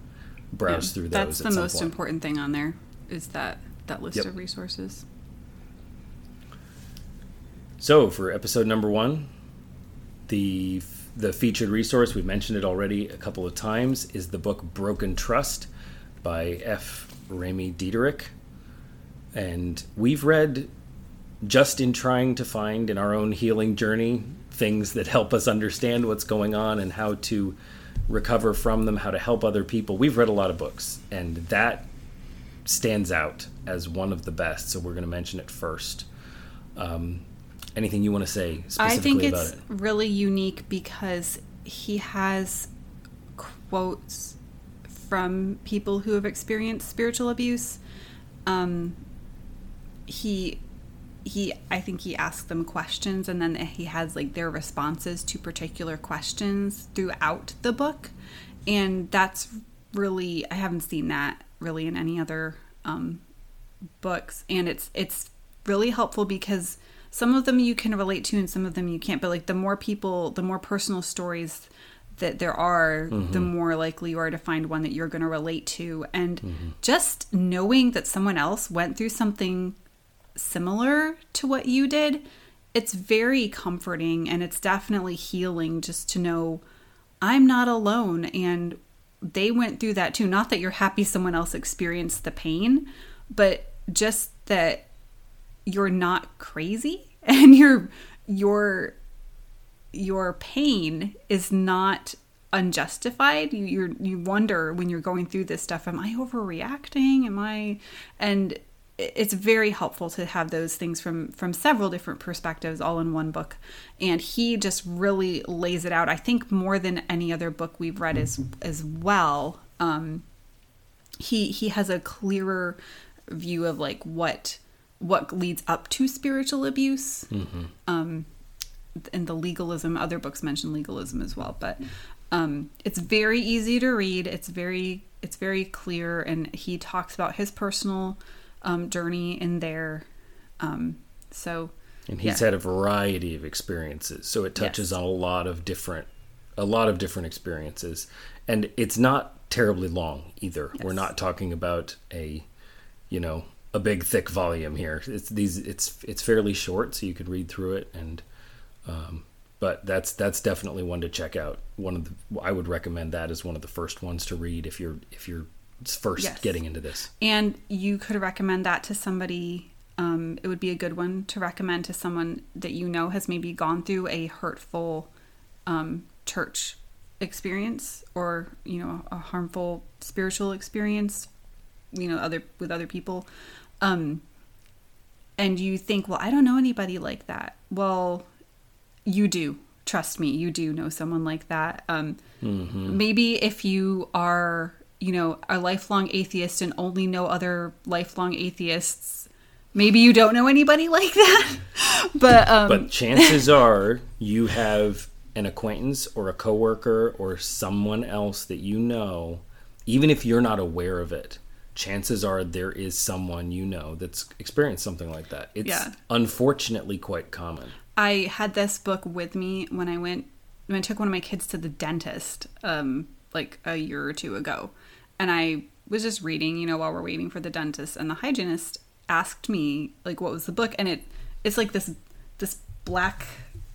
browse through those. That's the most point. important thing on there is that that list Yep. of resources. So for episode number one, the the featured resource we've mentioned it already a couple of times is the book Broken Trust by F. Remy Diederich, and we've read just in trying to find in our own healing journey things that help us understand what's going on and how to recover from them, how to help other people. We've read a lot of books, and that stands out as one of the best. So we're going to mention it first. Um, anything you want to say I specifically think about it's it? really unique because he has quotes from people who have experienced spiritual abuse. Um, he he I think he asks them questions and then he has like their responses to particular questions throughout the book. And that's really I haven't seen that really in any other um books. And it's it's really helpful because some of them you can relate to and some of them you can't. But like the more people the more personal stories that there are the more likely you are to find one that you're going to relate to. And just knowing that someone else went through something similar to what you did it's very comforting and it's definitely healing just to know I'm not alone and they went through that too. Not that you're happy someone else experienced the pain, but just that you're not crazy and your your your pain is not unjustified. You you wonder when you're going through this stuff, am I overreacting? Am I and it's very helpful to have those things from from several different perspectives all in one book. And he just really lays it out i think more than any other book we've read as as well. Um he he has a clearer view of like what what leads up to spiritual abuse. Um and the legalism other books mention legalism as well but um it's very easy to read. It's very it's very clear. And he talks about his personal um journey in there um so And he's yeah. had a variety of experiences, so it touches Yes. on a lot of different, a lot of different experiences, and it's not terribly long either. We're not talking about a, you know, a big thick volume here. It's these, it's it's fairly short, so you can read through it, and, um, but that's that's definitely one to check out. One of the, I would recommend that as one of the first ones to read if you're if you're first Yes. getting into this. and you could recommend that to somebody um, it would be a good one to recommend to someone that you know has maybe gone through a hurtful um, church experience or you know a harmful spiritual experience you know other with other people. Um and you think well i don't know anybody like that. Well you do. Trust me you do know someone like that. Um maybe if you are you know a lifelong atheist and only know other lifelong atheists maybe you don't know anybody like that but um But chances are you have an acquaintance or a coworker or someone else that you know, even if you're not aware of it. Chances are there is someone you know that's experienced something like that. It's Yeah. unfortunately quite common. I had this book with me when I went when I took one of my kids to the dentist um like a year or two ago. And I was just reading, you know, while we're waiting for the dentist and the hygienist asked me like what was the book and it it's like this this black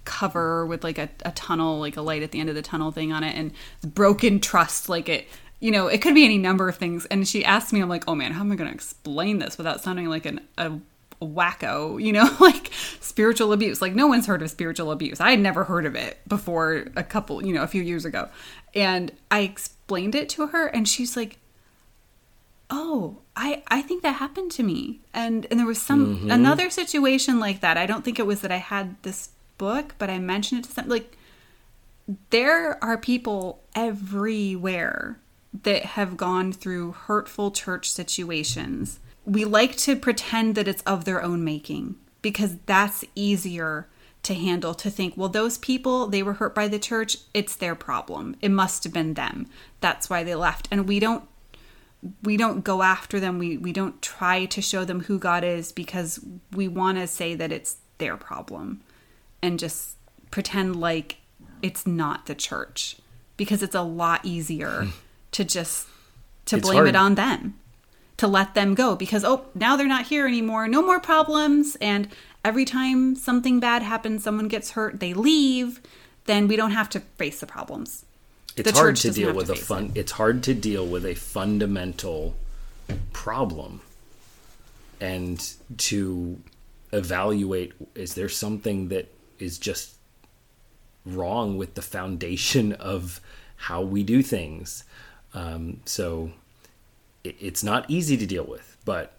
cover with like a, a tunnel like a light at the end of the tunnel thing on it and broken trust like it you know it could be any number of things and she asked me i'm like oh man how am i going to explain this without sounding like an a wacko, you know, like spiritual abuse. Like no one's heard of spiritual abuse. I had never heard of it before a couple, you know, a few years ago. And I explained it to her and she's like, "Oh, I I think that happened to me." And and there was some mm-hmm. another situation like that. I don't think it was that I had this book, but I mentioned it to some like there are people everywhere that have gone through hurtful church situations. We like to pretend that it's of their own making because that's easier to handle to think, well, those people, they were hurt by the church, it's their problem. It must have been them. That's why they left. And we don't we don't go after them. We we don't try to show them who God is because we want to say that it's their problem and just pretend like it's not the church because it's a lot easier hmm. to just to It's blame hard. it on them to let them go because oh now they're not here anymore no more problems and every time something bad happens someone gets hurt they leave then we don't have to face the problems. It's The hard to deal with to a fun it's hard to deal with a fundamental problem and to evaluate is there something that is just wrong with the foundation of how we do things? Um, so it, it's not easy to deal with but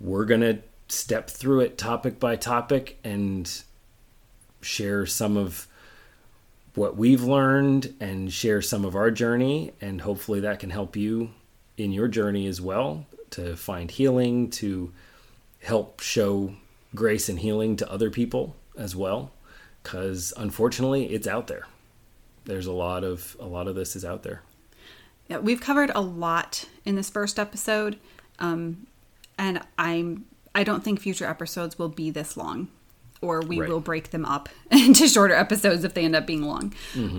we're gonna step through it topic by topic and share some of what we've learned and share some of our journey. And hopefully that can help you in your journey as well to find healing to help show grace and healing to other people as well. Cuz unfortunately it's out there. There's a lot of a lot of this is out there. Yeah, we've covered a lot in this first episode, um, and I'm I don't think future episodes will be this long, or we Right. will break them up into shorter episodes if they end up being long,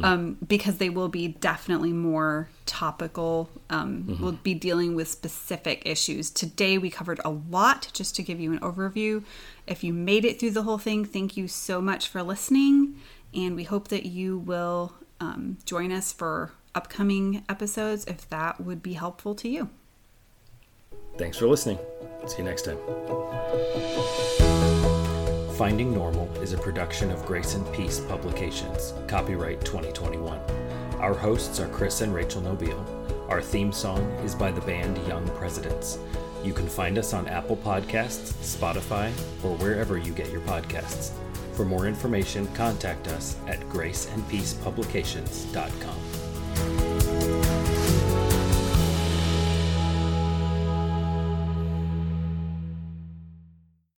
um, because they will be definitely more topical. Um, We'll be dealing with specific issues. Today we covered a lot, just to give you an overview. If you made it through the whole thing, thank you so much for listening, and we hope that you will um, join us for upcoming episodes if that would be helpful to you. Thanks for listening. See you next time. Finding Normal is a production of Grace and Peace Publications, copyright 2021. Our hosts are Chris and Rachel Nobile. Our theme song is by the band Young Presidents. You can find us on Apple Podcasts, Spotify, or wherever you get your podcasts. For more information, contact us at graceandpeacepublications.com.